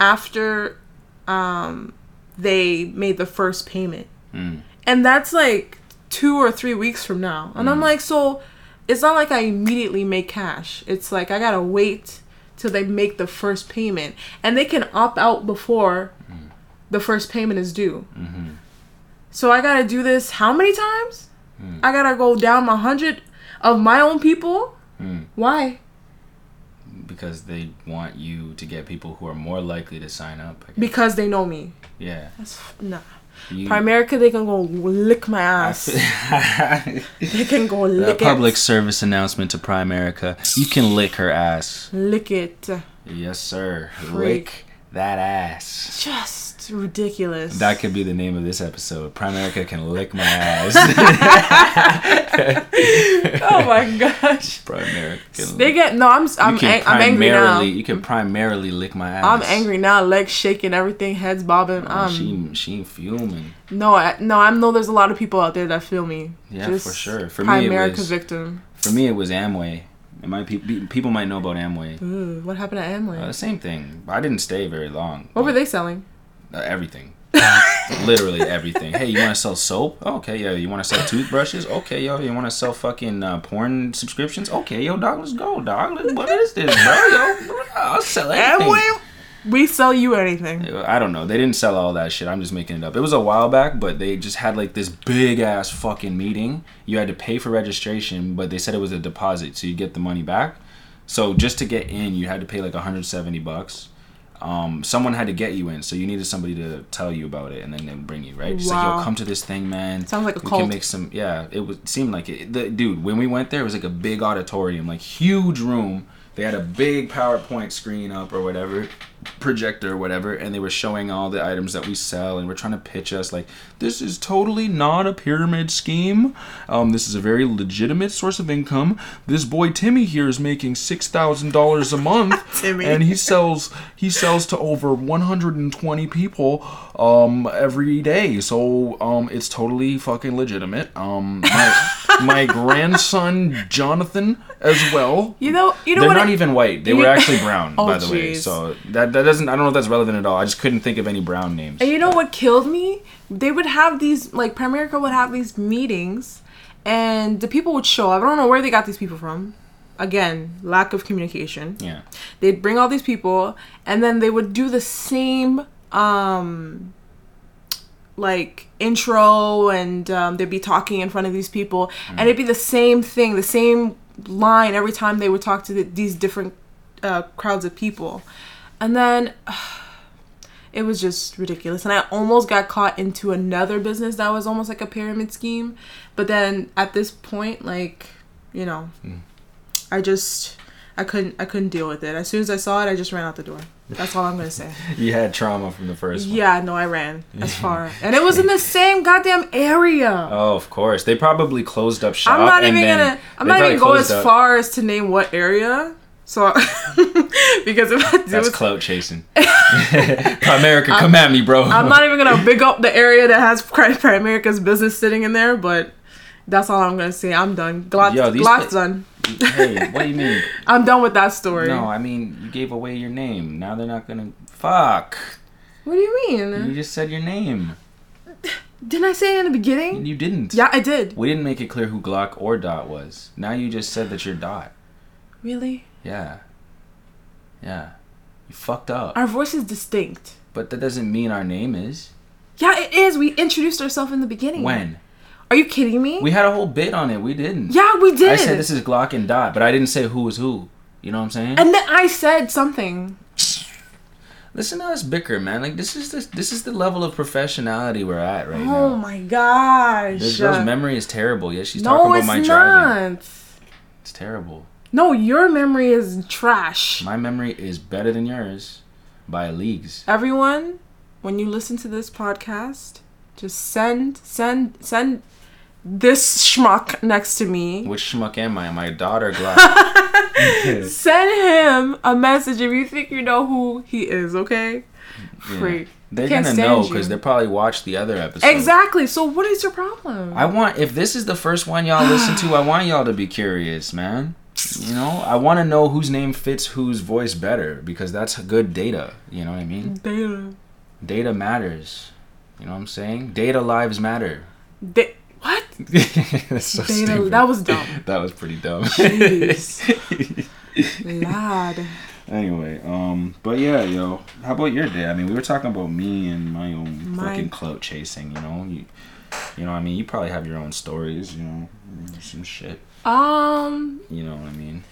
after um they made the first payment. Mm. And that's like two or three weeks from now. And I'm like, so it's not like I immediately make cash. It's like I gotta wait till they make the first payment. And they can opt out before the first payment is due. So I gotta do this how many times? I gotta go down a hundred of my own people. Mm. Why? Because they want you to get people who are more likely to sign up. Because they know me. Yeah. That's nah. You, Primerica, they can go lick my ass. <laughs> they can go lick. A lick public it. service announcement to Primerica. You can lick her ass. Lick it. Yes, sir. Freak. Lick that ass. Just ridiculous. That could be the name of this episode. Primerica can lick my ass. <laughs> oh my gosh. Primerica. Can They get no. I'm I'm ang- I'm angry now. You can primarily lick my ass. I'm angry now. Legs shaking, everything, heads bobbing. Oh, Um, she she fuming. no, I, no. I know there's a lot of people out there that feel me. Yeah, Just for sure. For me, it was victim. for me it was Amway. It might pe- people might know about Amway. Ooh, what happened to Amway? Uh, same thing. I didn't stay very long. what were they selling? Uh, everything. <laughs> Literally everything. Hey, you want to sell soap? Okay, yeah. You want to sell toothbrushes? Okay, yo. You want to sell fucking uh, porn subscriptions? Okay, yo, dog. Let's go, dog. Let's- What is this, bro? Yo, I'll sell anything. Amway. We sell you anything. I don't know. They didn't sell all that shit. I'm just making it up. It was a while back, but they just had like this big ass fucking meeting. You had to pay for registration, but they said it was a deposit, so you get the money back. So just to get in, you had to pay like 170 bucks. Um, someone had to get you in, so you needed somebody to tell you about it, and then they would bring you right. Just like, Wow. yo, come to this thing, man. Sounds like a we cult. can make some. Yeah, it was seemed like it. The, dude, when we went there, it was like a big auditorium, like huge room they had a big PowerPoint screen up or whatever, projector or whatever, and they were showing all the items that we sell, and we're trying to pitch us like this is totally not a pyramid scheme. Um, this is a very legitimate source of income. This boy Timmy here is making six thousand dollars a month, <laughs> and he sells he sells to over 120 people um, every day. So um, it's totally fucking legitimate. Um, my, my grandson Jonathan as well. You know, you know They're not I- even white. They you- were actually brown, <laughs> Oh, by the way. So that that doesn't. I don't know if that's relevant at all. I just couldn't think of any brown names. And you know what killed me? They would have these like Primerica would have these meetings, and the people would show up. I don't know where they got these people from. Again, lack of communication. Yeah. They'd bring all these people, and then they would do the same um like intro and um, they'd be talking in front of these people and it'd be the same thing the same line every time they would talk to the, these different uh, crowds of people. And then <sighs> it was just ridiculous. And i almost got caught into another business that was almost like a pyramid scheme. But then at this point like you know i just i couldn't i couldn't deal with it. As soon as i saw it i just ran out the door that's all i'm gonna say <laughs> You had trauma from the first one. yeah no i ran <laughs> as far and it was in the same goddamn area Oh, of course. They probably closed up shop. i'm not even gonna i'm not even go as up- far as to name what area so <laughs> because if i do That's clout chasing. America, come at me, bro. I'm not even gonna big up the area that has Pri- Primerica's business sitting in there, but that's all I'm gonna say. I'm done. Glad, Yo, these pla- done. Hey, what do you mean? <laughs> I'm done with that story. No, I mean you gave away your name. Now they're not gonna. Fuck. What do you mean? You just said your name. Didn't I say it in the beginning? You didn't. Yeah, I did. We didn't make it clear who Glock or Dot was. Now you just said that you're Dot. Really? Yeah. Yeah. You fucked up. Our voice is distinct. But that doesn't mean our name is. Yeah, it is. We introduced ourselves in the beginning. When? Are you kidding me? We had a whole bit on it. We didn't. yeah, we did. I said this is Glock and Dot, but I didn't say who was who. You know what I'm saying? and then I said something. Listen to us bicker, man. Like this is the this is the level of professionality we're at right Oh now. Oh my gosh. This girl's memory is terrible. Yeah, she's no, talking about it's my not. driving. It's terrible. No, your memory is trash. My memory is better than yours by leagues. everyone when you listen to this podcast just send send send this schmuck next to me Which schmuck am I? My daughter <laughs> Glock. send him a message if you think you know who he is okay Yeah. freak They're Can't gonna know because they probably watched the other episode. exactly so what is your problem I want if this is the first one y'all listen to, I <gasps> want y'all to be curious, man. You know, I want to know whose name fits whose voice better because that's good data. You know what I mean? Data. Data matters. You know what I'm saying? Data lives matter. Da- what <laughs> that's so Data- stupid. that was dumb. <laughs> that was pretty dumb. <laughs> Lad anyway, um, but yeah, yo, how about your day? I mean, we were talking about me and my own My- fucking clout chasing. You know, you, you know, I mean, you probably have your own stories. You know, some shit. um You know what I mean?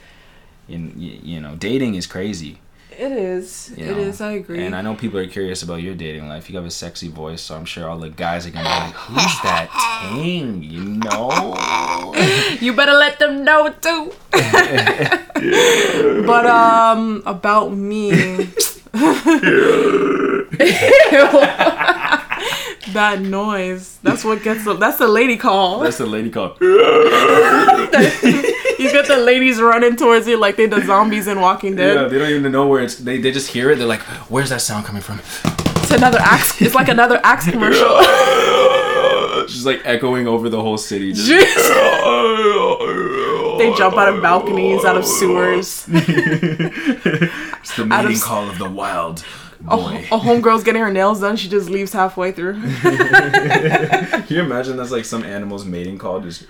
You, you, you know, dating is crazy. It is You know? is i agree And I know people are curious about your dating life. You have a sexy voice, so I'm sure all the guys are gonna be like, "Who's that Ting?" You know? <laughs> You better let them know too. <laughs> but um, about me. <laughs> that noise. That's what gets the. That's the lady call. That's the lady called. You get the ladies running towards you like they the zombies in Walking Dead. Yeah, they don't even know where it's. They, they just hear it. They're like, "Where's that sound coming from?" It's another axe. It's like another axe <laughs> commercial. She's like echoing over the whole city. Just, <laughs> they jump out of balconies, out of sewers. <laughs> It's the Out of mating call of the wild A, a homegirl's getting her nails done. She just leaves halfway through. Can you imagine that's like some animal's mating call? Just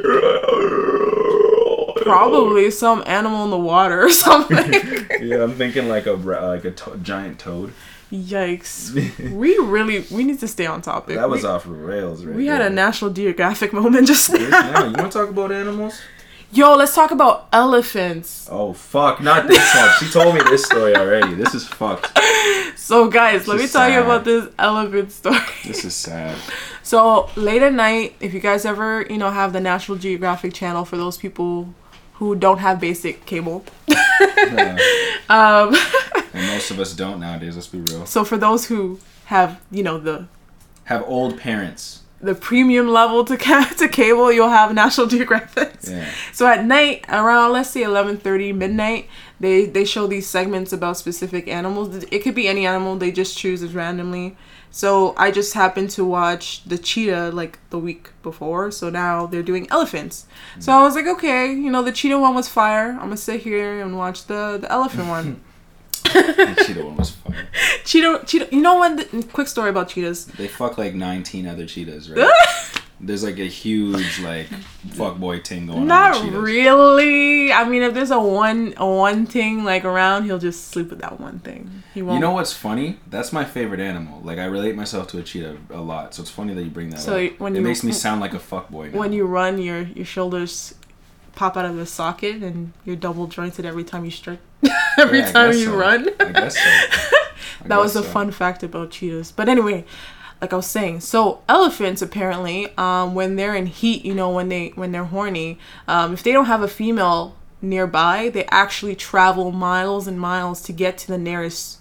Probably some animal in the water or <laughs> something. <laughs> Yeah, I'm thinking like a like a to- giant toad. Yikes. <laughs> We really we need to stay on topic. That was we, off the rails, right? we had a National Geographic moment just now. Yeah, you want to talk about animals? Yo, let's talk about elephants. Oh fuck, not this one. She told me this story already. This is fucked. So guys, let me tell you about this elephant story. This is sad. So late at night, if you guys ever, you know, have the National Geographic channel for those people who don't have basic cable, Yeah. <laughs> Um, and most of us don't nowadays. Let's be real. so for those who have, you know, the Have old parents. the premium level to ca- <laughs> to cable, you'll have National Geographic. Yeah. So at night, around let's say eleven thirty midnight, they they show these segments about specific animals. It could be any animal. They just choose it randomly. So I just happened to watch the cheetah like the week before. So now they're doing elephants. So I was like, okay, you know, the cheetah one was fire. I'm gonna sit here and watch the the elephant one. <laughs> <laughs> The cheetah one was fun. cheetah, cheetah. You know what? The, quick story about cheetahs. They fuck like 19 other cheetahs, right? <laughs> There's like a huge like <laughs> fuck boy thing going on. Not really. I mean, if there's a one a one thing like around, he'll just sleep with that one thing. He won't. You know what's funny? That's my favorite animal. Like I relate myself to a cheetah a lot, so it's funny that you bring that So up. when it you- makes me sound like a fuck boy. Now. when you run, your your shoulders pop out of the socket, and you're double jointed every time you stretch. <laughs> every Yeah, time you so. run. I guess so. <laughs> I that was a so. fun fact about cheetahs. But anyway, like I was saying, so elephants apparently, um, when they're in heat, you know, when they when they're horny, um, if they don't have a female nearby, they actually travel miles and miles to get to the nearest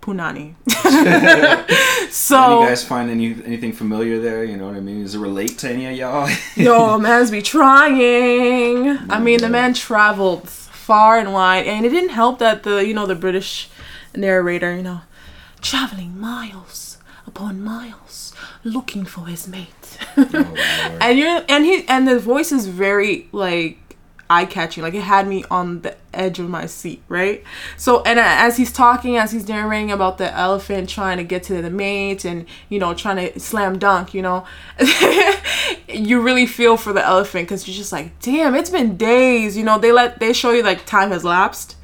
punani. <laughs> so Any guys find any anything familiar there? You know what I mean? Does it relate to any of y'all? <laughs> Yo, man's be trying. I mean, the man traveled far and wide, and it didn't help that the you know the British narrator, you know, traveling miles upon miles looking for his mate, Oh, <laughs> and you and he and the voice is very like eye catching. Like it had me on the edge of my seat, right? So and as he's talking, as he's narrating about the elephant trying to get to the mate and you know trying to slam dunk, you know, <laughs> you really feel for the elephant because you're just like, damn, it's been days. You know, they let they show you like time has lapsed,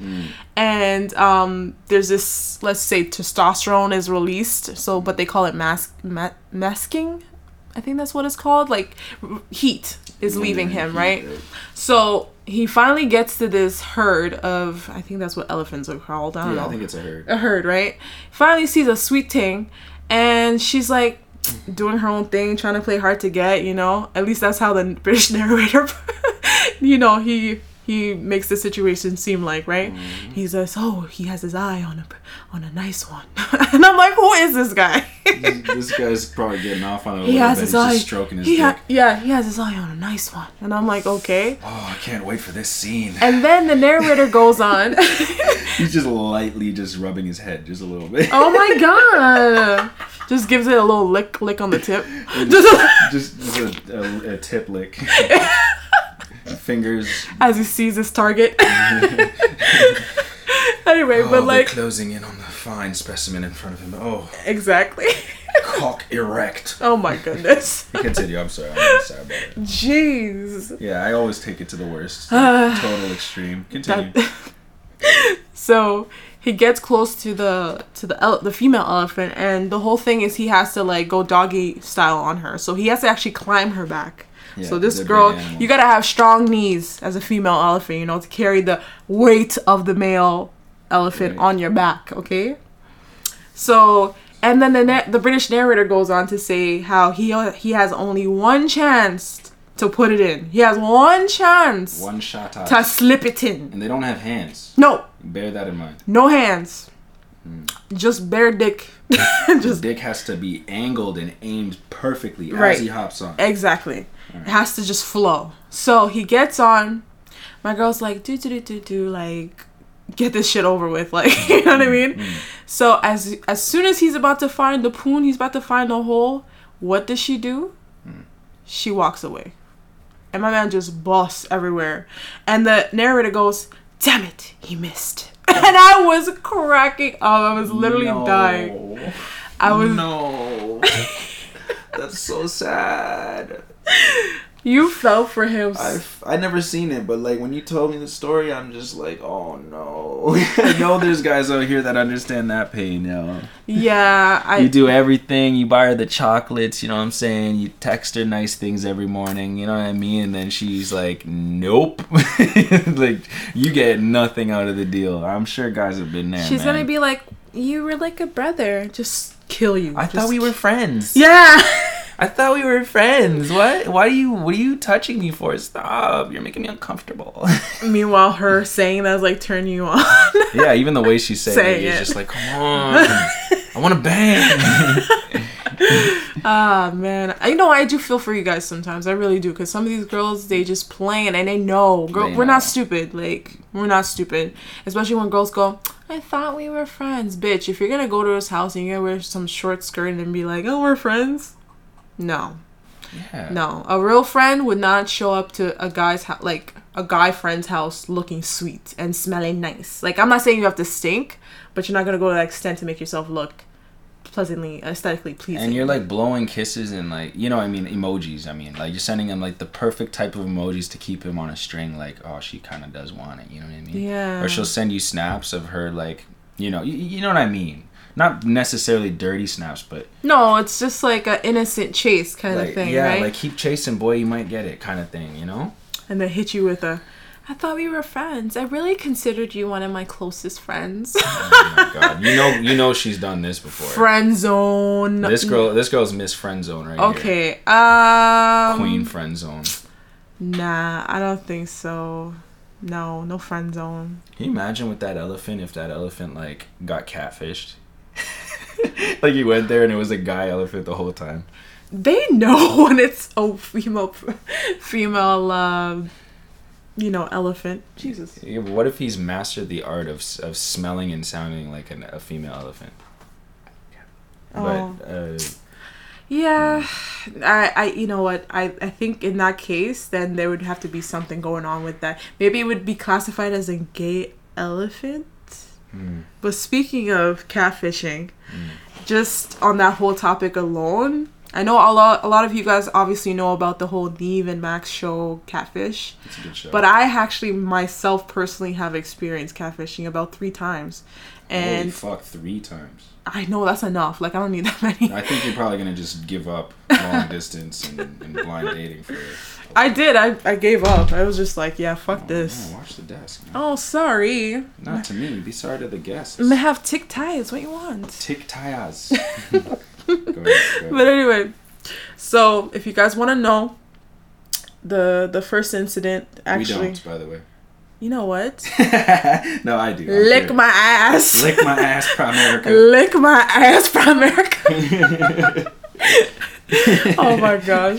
and um, there's this let's say testosterone is released. So, but they call it musth ma- masking. I think that's what it's called. Like r- heat is leaving him, right? So he finally gets to this herd of I think that's what elephants are called. I don't Yeah, know I think it's a herd. a herd, right? Finally sees a sweet thing, and she's like doing her own thing, trying to play hard to get. You know, at least that's how the British <laughs> narrator, you know, he he makes the situation seem like right. Mm-hmm. He says, "Oh, he has his eye on a on a nice one," <laughs> and I'm like, "Who is this guy?" this guy's probably getting off on a he little has bit. his He's eye. just stroking his he dick. ha- yeah, he has his eye on a nice one, and I'm like, okay. oh, I can't wait for this scene. And then the narrator goes on. <laughs> He's just lightly just rubbing his head just a little bit. oh my <laughs> god! Just gives it a little lick, lick on the tip. Just just just a, a, a tip lick. Fingers. as he sees his target. <laughs> anyway, Oh, but like closing in on the fine specimen in front of him. Oh, exactly. cock erect. oh my goodness. <laughs> Continue. I'm sorry. I'm sorry about it. Jeez. Yeah, I always take it to the worst. <sighs> Total extreme. Continue. That- <laughs> so he gets close to the to the ele- the female elephant, and the whole thing is he has to like go doggy style on her. So he has to actually climb her back. Yeah, so this girl, you gotta have strong knees as a female elephant, you know, to carry the weight of the male elephant Right. on your back. Okay. So and then the na- the British narrator goes on to say how he he has only one chance to put it in. He has one chance One shot out. to slip it in. And they don't have hands. No, Bear that in mind. no hands. Just bare dick. <laughs> Just dick has to be angled and aimed perfectly Right. as he hops on. exactly. It has to just flow. So he gets on. My girl's like, do do do do do, like, get this shit over with, <laughs> like, you know what I mean? Mm-hmm. So as as soon as he's about to find the poon, he's about to find the hole. What does she do? Mm. She walks away, and my man just busts everywhere. And the narrator goes, "Damn it, he missed." <laughs> And I was cracking up. I was literally dying. I was. No. <laughs> That's so sad. <laughs> You fell for him. s- I've I never seen it, but like when you told me the story, I'm just like, oh no. <laughs> I know there's guys out here that understand that pain, yo. yeah, I. You do everything. You buy her the chocolates. You know what I'm saying. You text her nice things every morning. You know what I mean. And then she's like, "Nope." <laughs> like you get nothing out of the deal. I'm sure guys have been there. She's man. gonna be like, "You were like a brother. Just kill you." I Just thought we were friends. Yeah. <laughs> I thought we were friends. What? Why are you? What are you touching me for? Stop! You're making me uncomfortable. <laughs> Meanwhile, her saying that's like turn you on. yeah, even the way she said Saying it, it's just like, come on, I want to bang. <laughs> Ah man, I know I do feel for you guys sometimes. I really do, cause some of these girls they just playing and they know, girl, They we're know. not stupid. Like we're not stupid, especially when girls go. I thought we were friends, bitch. If you're gonna go to his house and you're gonna wear some short skirt and be like, oh, we're friends, no, yeah. no. A real friend would not show up to a guy's house, like a guy friend's house, looking sweet and smelling nice. Like I'm not saying you have to stink, but you're not gonna go to that extent to make yourself look pleasantly, aesthetically pleasing. And you're like blowing kisses and like you know I mean emojis. I mean like you're sending him like the perfect type of emojis to keep him on a string. Like oh she kind of does want it. You know what I mean? Yeah. Or she'll send you snaps of her like you know you, you know what I mean. Not necessarily dirty snaps, but No, it's just like an innocent chase kind like of thing, yeah, right? like keep chasing, boy, you might get it, kind of thing. You know? and they hit you with a, I thought we were friends. I really considered you one of my closest friends. Oh my god, <laughs> you know you know she's done this before. friend zone. This girl, this girl's Miss Friend Zone right here. Okay. Um. Queen Friend Zone. Nah, I don't think so. No, no friend zone. Can you imagine with that elephant if that elephant like got catfished? Like you went there and it was a guy elephant the whole time. They know <laughs> when it's a female, female, uh, you know, elephant. Jesus. What if he's mastered the art of of smelling and sounding like an, a female elephant? Oh. But uh, Yeah, I, I, you know what? I, I think in that case, then there would have to be something going on with that. Maybe it would be classified as a gay elephant. Hmm, But speaking of catfishing, hmm. just on that whole topic alone, I know a lot, a lot of you guys obviously know about the whole Nev and Max show Catfish. it's a good show. But I actually myself personally have experienced catfishing about three times, Holy and fuck, three times. I know that's enough. Like I don't need that <laughs> many. I think you're probably gonna just give up <laughs> long distance and, and blind dating for. I did. I, I gave up. I was just like, yeah, fuck Oh, this. no, watch the desk. man. Oh, sorry. Not to me. Be sorry to the guests. I have tick ties. What you want? Tick tires. <laughs> go ahead, go ahead. But anyway, so if you guys want to know the the first incident, actually, we don't, by the way. you know what? <laughs> no, I do. I'm Lick my ass. Lick my ass, <laughs> Primerica. Lick my ass from America. oh my gosh.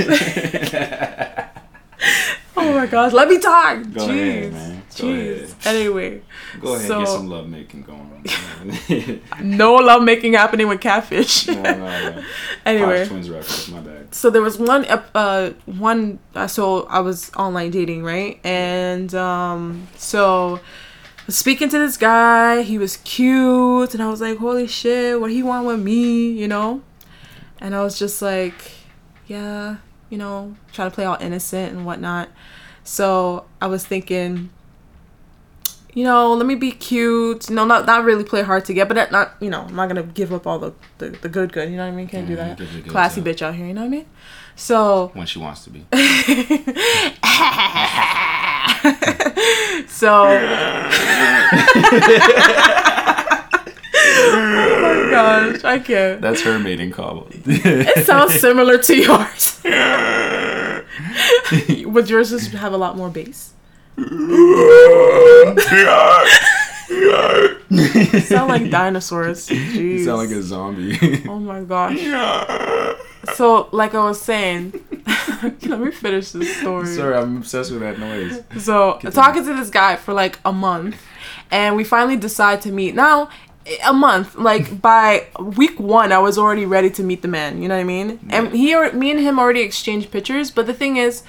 Oh my gosh. Let me talk. Go Jeez. ahead, man. Go Jeez. ahead. Anyway, Go ahead, So- get some love making going on. <laughs> no love making happening with catfish. <laughs> no, no, no. <laughs> anyway. Twins reference, my bad. so there was one uh one uh, so i was online dating right and um so speaking to this guy he was cute and i was like holy shit what he want with me you know and i was just like yeah you know try to play all innocent and whatnot so i was thinking you know, let me be cute. No, not not really play hard to get, but that not you know, I'm not gonna give up all the, the, the good good. You know what I mean? Can't do that. give Classy stuff. bitch out here. You know what I mean? So When she wants to be. <laughs> so. <laughs> <laughs> oh my gosh, I can't. That's her mating call. It sounds similar to yours. <laughs> Would yours just have a lot more bass? <laughs> sound like dinosaurs. You sound like a zombie. Oh my gosh. <laughs> So, like I was saying, let me finish this story. Sorry, I'm obsessed with that noise. So, talking to this guy for like a month, and we finally decide to meet. Now, a month, like <laughs> by week one, I was already ready to meet the man. You know what I mean? And he, al- me and him already exchanged pictures. But the thing is,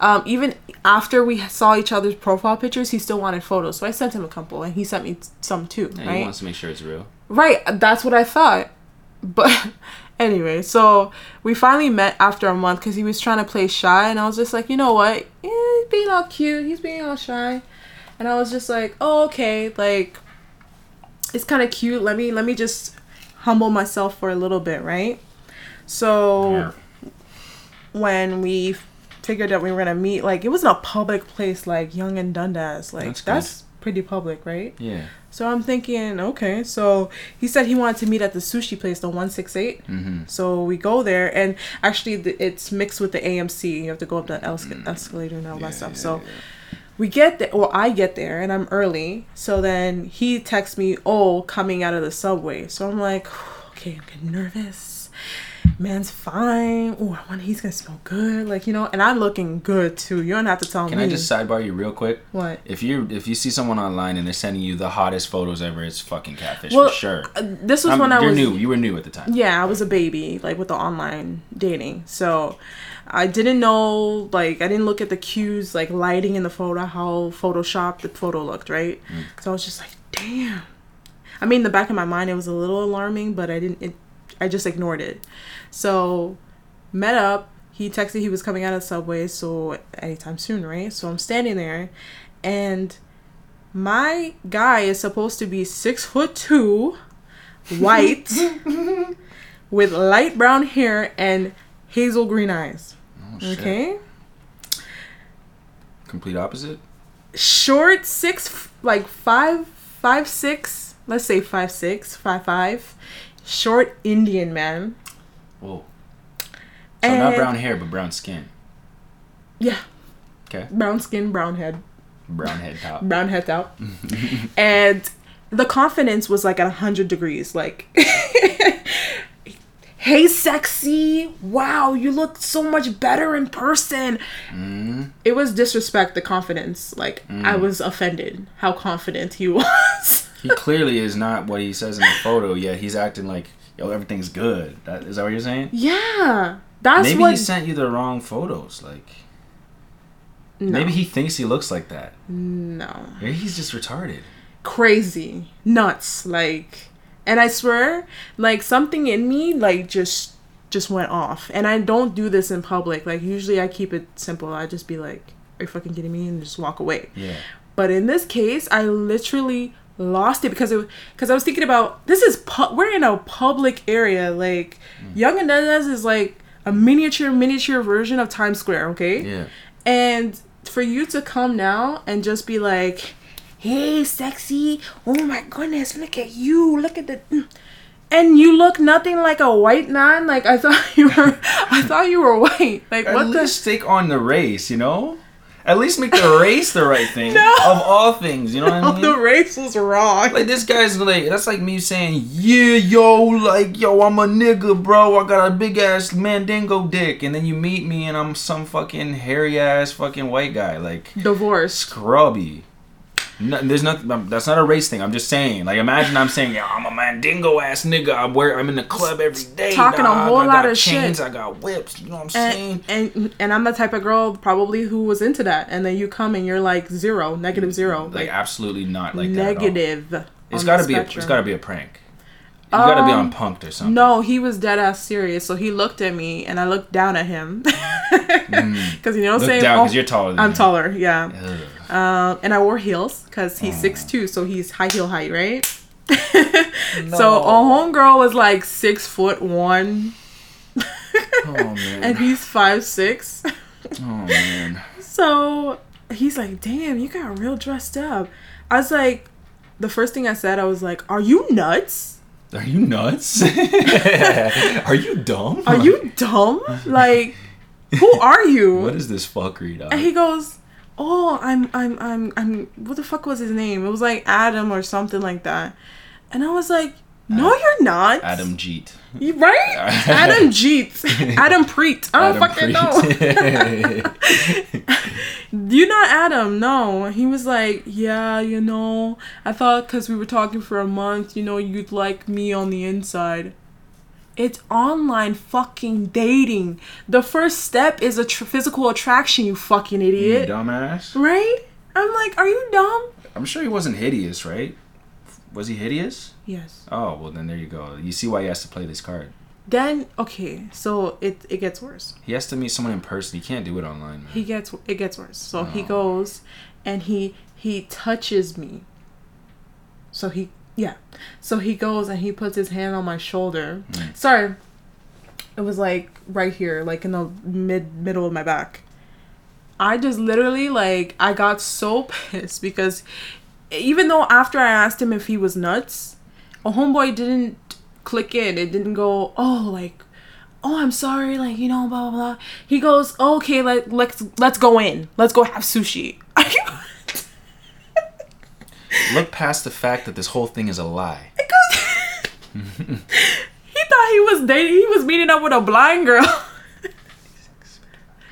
um, even after we saw each other's profile pictures, he still wanted photos. So I sent him a couple, and he sent me some too. And right? he wants to make sure it's real. Right, that's what I thought. But <laughs> anyway, so we finally met after a month because he was trying to play shy, and I was just like, you know what? Yeah, he's being all cute. He's being all shy, and I was just like, oh okay, like it's kind of cute. Let me let me just humble myself for a little bit, right? So when we figured out we were gonna meet, like it was in a public place, like Yonge and Dundas. Like That's that's, pretty public, right? Yeah. So I'm thinking, okay. So he said he wanted to meet at the sushi place, the 168. Mm-hmm. So we go there, and actually, the, it's mixed with the AMC. You have to go up that es- escalator and all that stuff. so we get there, or I get there, and I'm early. So then he texts me, oh, coming out of the subway. So I'm like, <sighs> okay, I'm getting nervous. Man's fine. Oh, I wonder he's gonna smell good, like you know. And I'm looking good too. You don't have to tell Can me. Can i just sidebar you real quick? what? If you if you see someone online and they're sending you the hottest photos ever, it's fucking catfish Well, for sure. Uh, this was I'm- when I was new. You were new at the time. Yeah, I was a baby, like with the online dating. So I didn't know, like, I didn't look at the cues, like lighting in the photo, how Photoshop the photo looked, right? Mm. So I was just like, damn. I mean, in the back of my mind, it was a little alarming, but I didn't, it, I just ignored it. So met up. He texted he was coming out of the subway, so anytime soon, right? So I'm standing there, and my guy is supposed to be six foot two, white, <laughs> with light brown hair and hazel green eyes. Oh. Okay, Complete opposite. short, six, like five, five six. Let's say five six, five five. Short Indian man. Whoa. So not brown hair, but brown skin. Yeah, Okay. brown skin, brown head. Brown head top. brown head out <laughs> and the confidence was like at 100 degrees like <laughs> hey sexy wow you look so much better in person Mm, it was disrespect the confidence like i was offended how confident he <laughs> was he clearly is not what he says in the photo. Yet he's acting like yo everything's good. That is that what you're saying? yeah that's Maybe what he sent you the wrong photos. Like no, maybe he thinks he looks like that. no Maybe he's just retarded. crazy nuts like and i swear like something in me like just just went off. And i don't do this in public. Like usually i keep it simple. I just be like are you fucking kidding me? and just walk away. Yeah. but in this case i literally lost it because it because i was thinking about this is pu- we're in a public area. Like mm. Yonge and Dundas is like a miniature miniature version of times square okay? Yeah. and for you to come now and just be like, hey, sexy, oh my goodness, look at you, look at the. mm." And you look nothing like a white man. Like I thought <laughs> you were, I thought you were white. Like At what the? least stick on the race, you know? At least make the <laughs> race the right thing. No. Of all things, you know what I <laughs> mean? the race was wrong. Like this guy's like that's like me saying, yeah, yo, like yo, I'm a nigga, bro. I got a big ass mandingo dick, and then you meet me and I'm some fucking hairy ass fucking white guy, like Divorced. scrubby. No, there's nothing. um, That's not a race thing. I'm just saying. Like, imagine I'm saying, yeah, I'm a mandingo ass nigga. I wear. I'm in the club every day. Talking a whole I lot of chains, shit. I got whips. You know what I'm saying? And, and and I'm the type of girl probably who was into that, and then you come and you're like zero, negative zero, Like, like, absolutely not like that. at all. negative. It's got to be. A, it's got to be a prank. You got to be on Um, Punk'd or something. No, he was dead ass serious. So he looked at me, and I looked down at him <laughs> because you know what I'm Mm. Saying. down because Oh, you're taller than I'm taller, yeah. Ugh. Um, and I wore heels because he's six two, so he's high heel height, right? <laughs> So a homegirl was like six foot one, Oh <laughs> man. and he's five six. oh man. <laughs> So he's like, "Damn, you got real dressed up." I was like, the first thing I said, I was like, "Are you nuts? Are you nuts? Are you dumb? Are you dumb? Like, who are you?" What is this fuckery, dog? And he goes, "Oh, I'm, I'm, I'm, I'm. What the fuck was his name? It was like Adam or something like that." And I was like, "No, you're not, Adam Jeet. You right? <laughs> Adam Jeets, Adam Preet. I don't fucking know. <laughs> <laughs> know. You're not Adam. No." He was like, "Yeah, you know, I thought because we were talking for a month, you know, you'd like me on the inside." It's online fucking dating. The first step is a tr- physical attraction. You fucking idiot. you dumbass. Right? I'm like, are you dumb? I'm sure he wasn't hideous, right? Was he hideous? Yes. Oh well, then there you go. You see why he has to play this card. Then okay, so it it gets worse. He has to meet someone in person. He can't do it online. Man. He gets it gets worse. So he Oh. goes and he he touches me. So he yeah. So he goes and he puts his hand on my shoulder. Mm. Sorry. It was like right here, like in the mid middle of my back. I just literally like I got so <laughs> pissed because even though after I asked him if he was nuts, a homeboy didn't click in. It didn't go, oh, like, oh, I'm sorry, like you know, blah blah blah. He goes, okay, let let's let's go in. Let's go have sushi. <laughs> Look past the fact that this whole thing is a lie. <laughs> he thought he was dating. He was meeting up with a blind girl.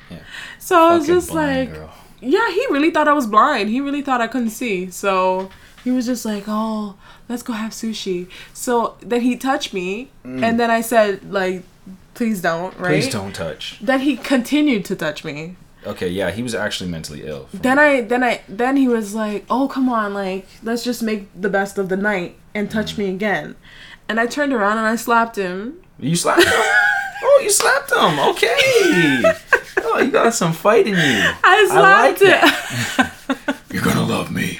Yeah. <laughs> So I was Fucking just like, girl. yeah, he really thought I was blind. He really thought I couldn't see. So he was just like, oh, let's go have sushi. So then he touched me, and then I said, like, please don't, right? Mm. Please don't touch. Then he continued to touch me. Okay, yeah, he was actually mentally ill. Then I, then I, then he was like, oh, come on, like, let's just make the best of the night and touch mm. me again. And I turned around and I slapped him. You slapped him? <laughs> oh, you slapped him. Okay. <laughs> Oh, you got some fight in you. I slapped like it. <laughs> You're gonna love me.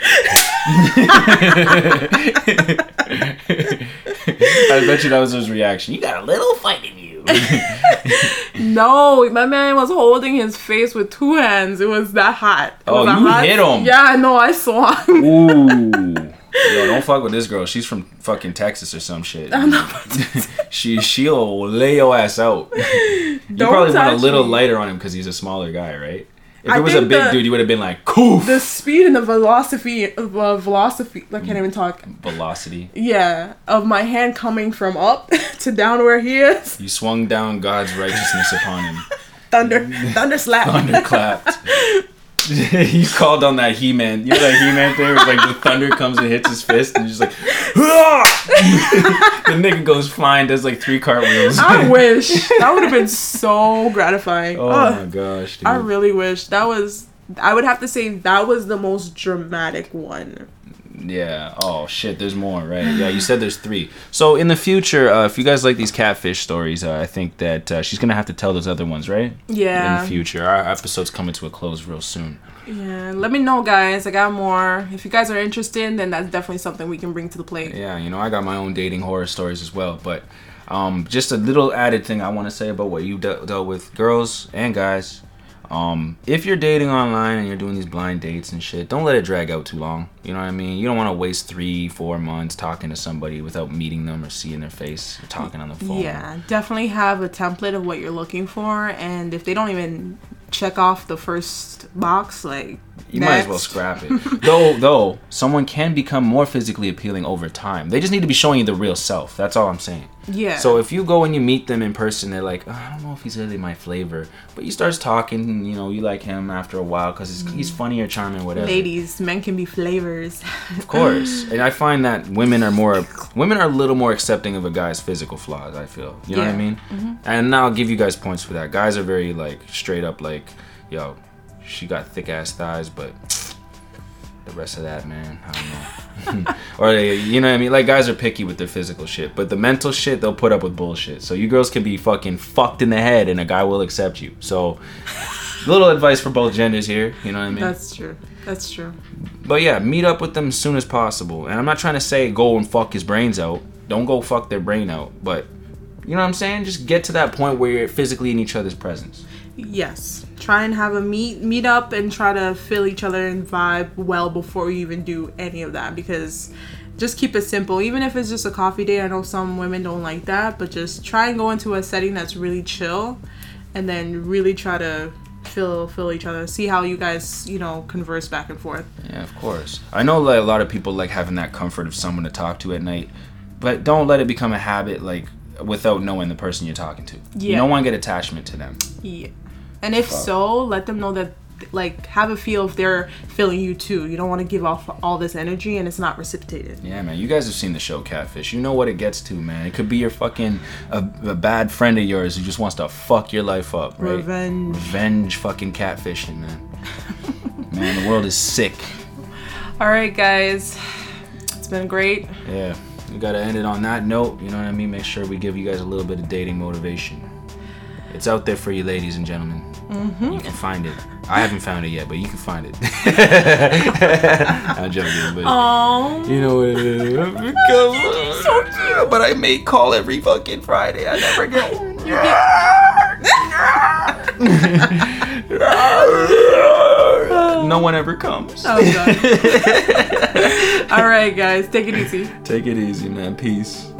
I bet you that was his reaction. You got a little fight in you. <laughs> No, my man was holding his face with two hands. It was that hot. It Oh, you hot- hit him. Yeah, I know. I saw him. Ooh. <laughs> Yo, don't fuck with this girl. She's from fucking Texas or some shit. <laughs> she she'll lay your ass out. You Don't probably went a little me. lighter on him because he's a smaller guy, right? If I it was a big the- dude, you would have been like, "Coof." The speed and the velocity, uh, velocity. I can't even talk. Velocity. Yeah, of my hand coming from up <laughs> to down where he is. You swung down God's righteousness upon him. <laughs> Thunder, thunder slap. Thunderclapped. <laughs> <laughs> he called on that He-Man. You know that He-Man thing? Where like the thunder comes and hits his fist, and he's just like, <laughs> the nigga goes flying, does like three cartwheels. I <laughs> wish that would have been so gratifying. oh Ugh. my gosh, dude. I really wish that was. I would have to say that was the most dramatic one. Yeah. Oh shit. There's more, right? Yeah. You said there's three. So in the future, uh, if you guys like these catfish stories, uh, I think that uh, she's gonna have to tell those other ones, right? Yeah. In the future, our episode's coming to a close real soon. Yeah. Let me know, guys. I got more. If you guys are interested, then that's definitely something we can bring to the plate. Yeah. You know, I got my own dating horror stories as well, but um, just a little added thing I want to say about what you de- dealt with, girls and guys. Um, if you're dating online and you're doing these blind dates and shit, don't let it drag out too long. You know what I mean? You don't want to waste three, four months talking to somebody without meeting them or seeing their face or talking on the phone. Yeah, definitely have a template of what you're looking for, and if they don't even check off the first box, like You might as well scrap it. though, <laughs> though, someone can become more physically appealing over time. They just need to be showing you the real self. That's all I'm saying. Yeah. So if you go and you meet them in person, they're like, oh, I don't know if he's really my flavor, but you starts talking, and, you know, you like him after a while because he's funny or charming, whatever. ladies, men can be flavors. Of course. <laughs> And I find that women are more women are a little more accepting of a guy's physical flaws, I feel. You know what I Yeah. Mm-hmm. mean? And I'll give you guys points for that. Guys are very like straight up like, yo, she got thick ass thighs, but the rest of that, man, I don't know. <laughs> or they, you know what I mean? Like guys are picky with their physical shit, but the mental shit they'll put up with bullshit. So you girls can be fucking fucked in the head and a guy will accept you. So little advice for both genders here, you know what I mean? That's true. That's true. But yeah, meet up with them as soon as possible. And I'm not trying to say go and fuck his brains out. Don't go fuck their brain out. But you know what I'm saying? Just get to that point where you're physically in each other's presence. Yes. Try and have a meet meet up and try to feel each other and vibe well before you even do any of that because just keep it simple. Even if it's just a coffee date, I know some women don't like that, but just try and go into a setting that's really chill and then really try to feel feel each other. See how you guys, you know, converse back and forth. Yeah, of course. I know like a lot of people like having that comfort of someone to talk to at night, but don't let it become a habit like without knowing the person you're talking to. You Yeah. don't want to get attachment to them. Yeah. And if so, let them know that like have a feel if they're feeling you too. You don't want to give off all this energy and it's not reciprocated. Yeah, man. You guys have seen the show Catfish. You know what it gets to, man. It could be your fucking a, a bad friend of yours who just wants to fuck your life up, right? Revenge. Revenge fucking catfishing, man. <laughs> man, the world is sick. All right, guys. It's been great. Yeah. We gotta end it on that note. You know what I mean? Make sure we give you guys a little bit of dating motivation. It's out there for you, ladies and gentlemen. You can find it. I haven't found it yet, but you can find it. <laughs> <laughs> I'm joking, but Oh, you know what it is. <laughs> Because, so cute. But I make call every fucking Friday. I never get. <laughs> no one ever comes. Oh, God. <laughs> All right, guys, take it easy. Take it easy, man. Peace.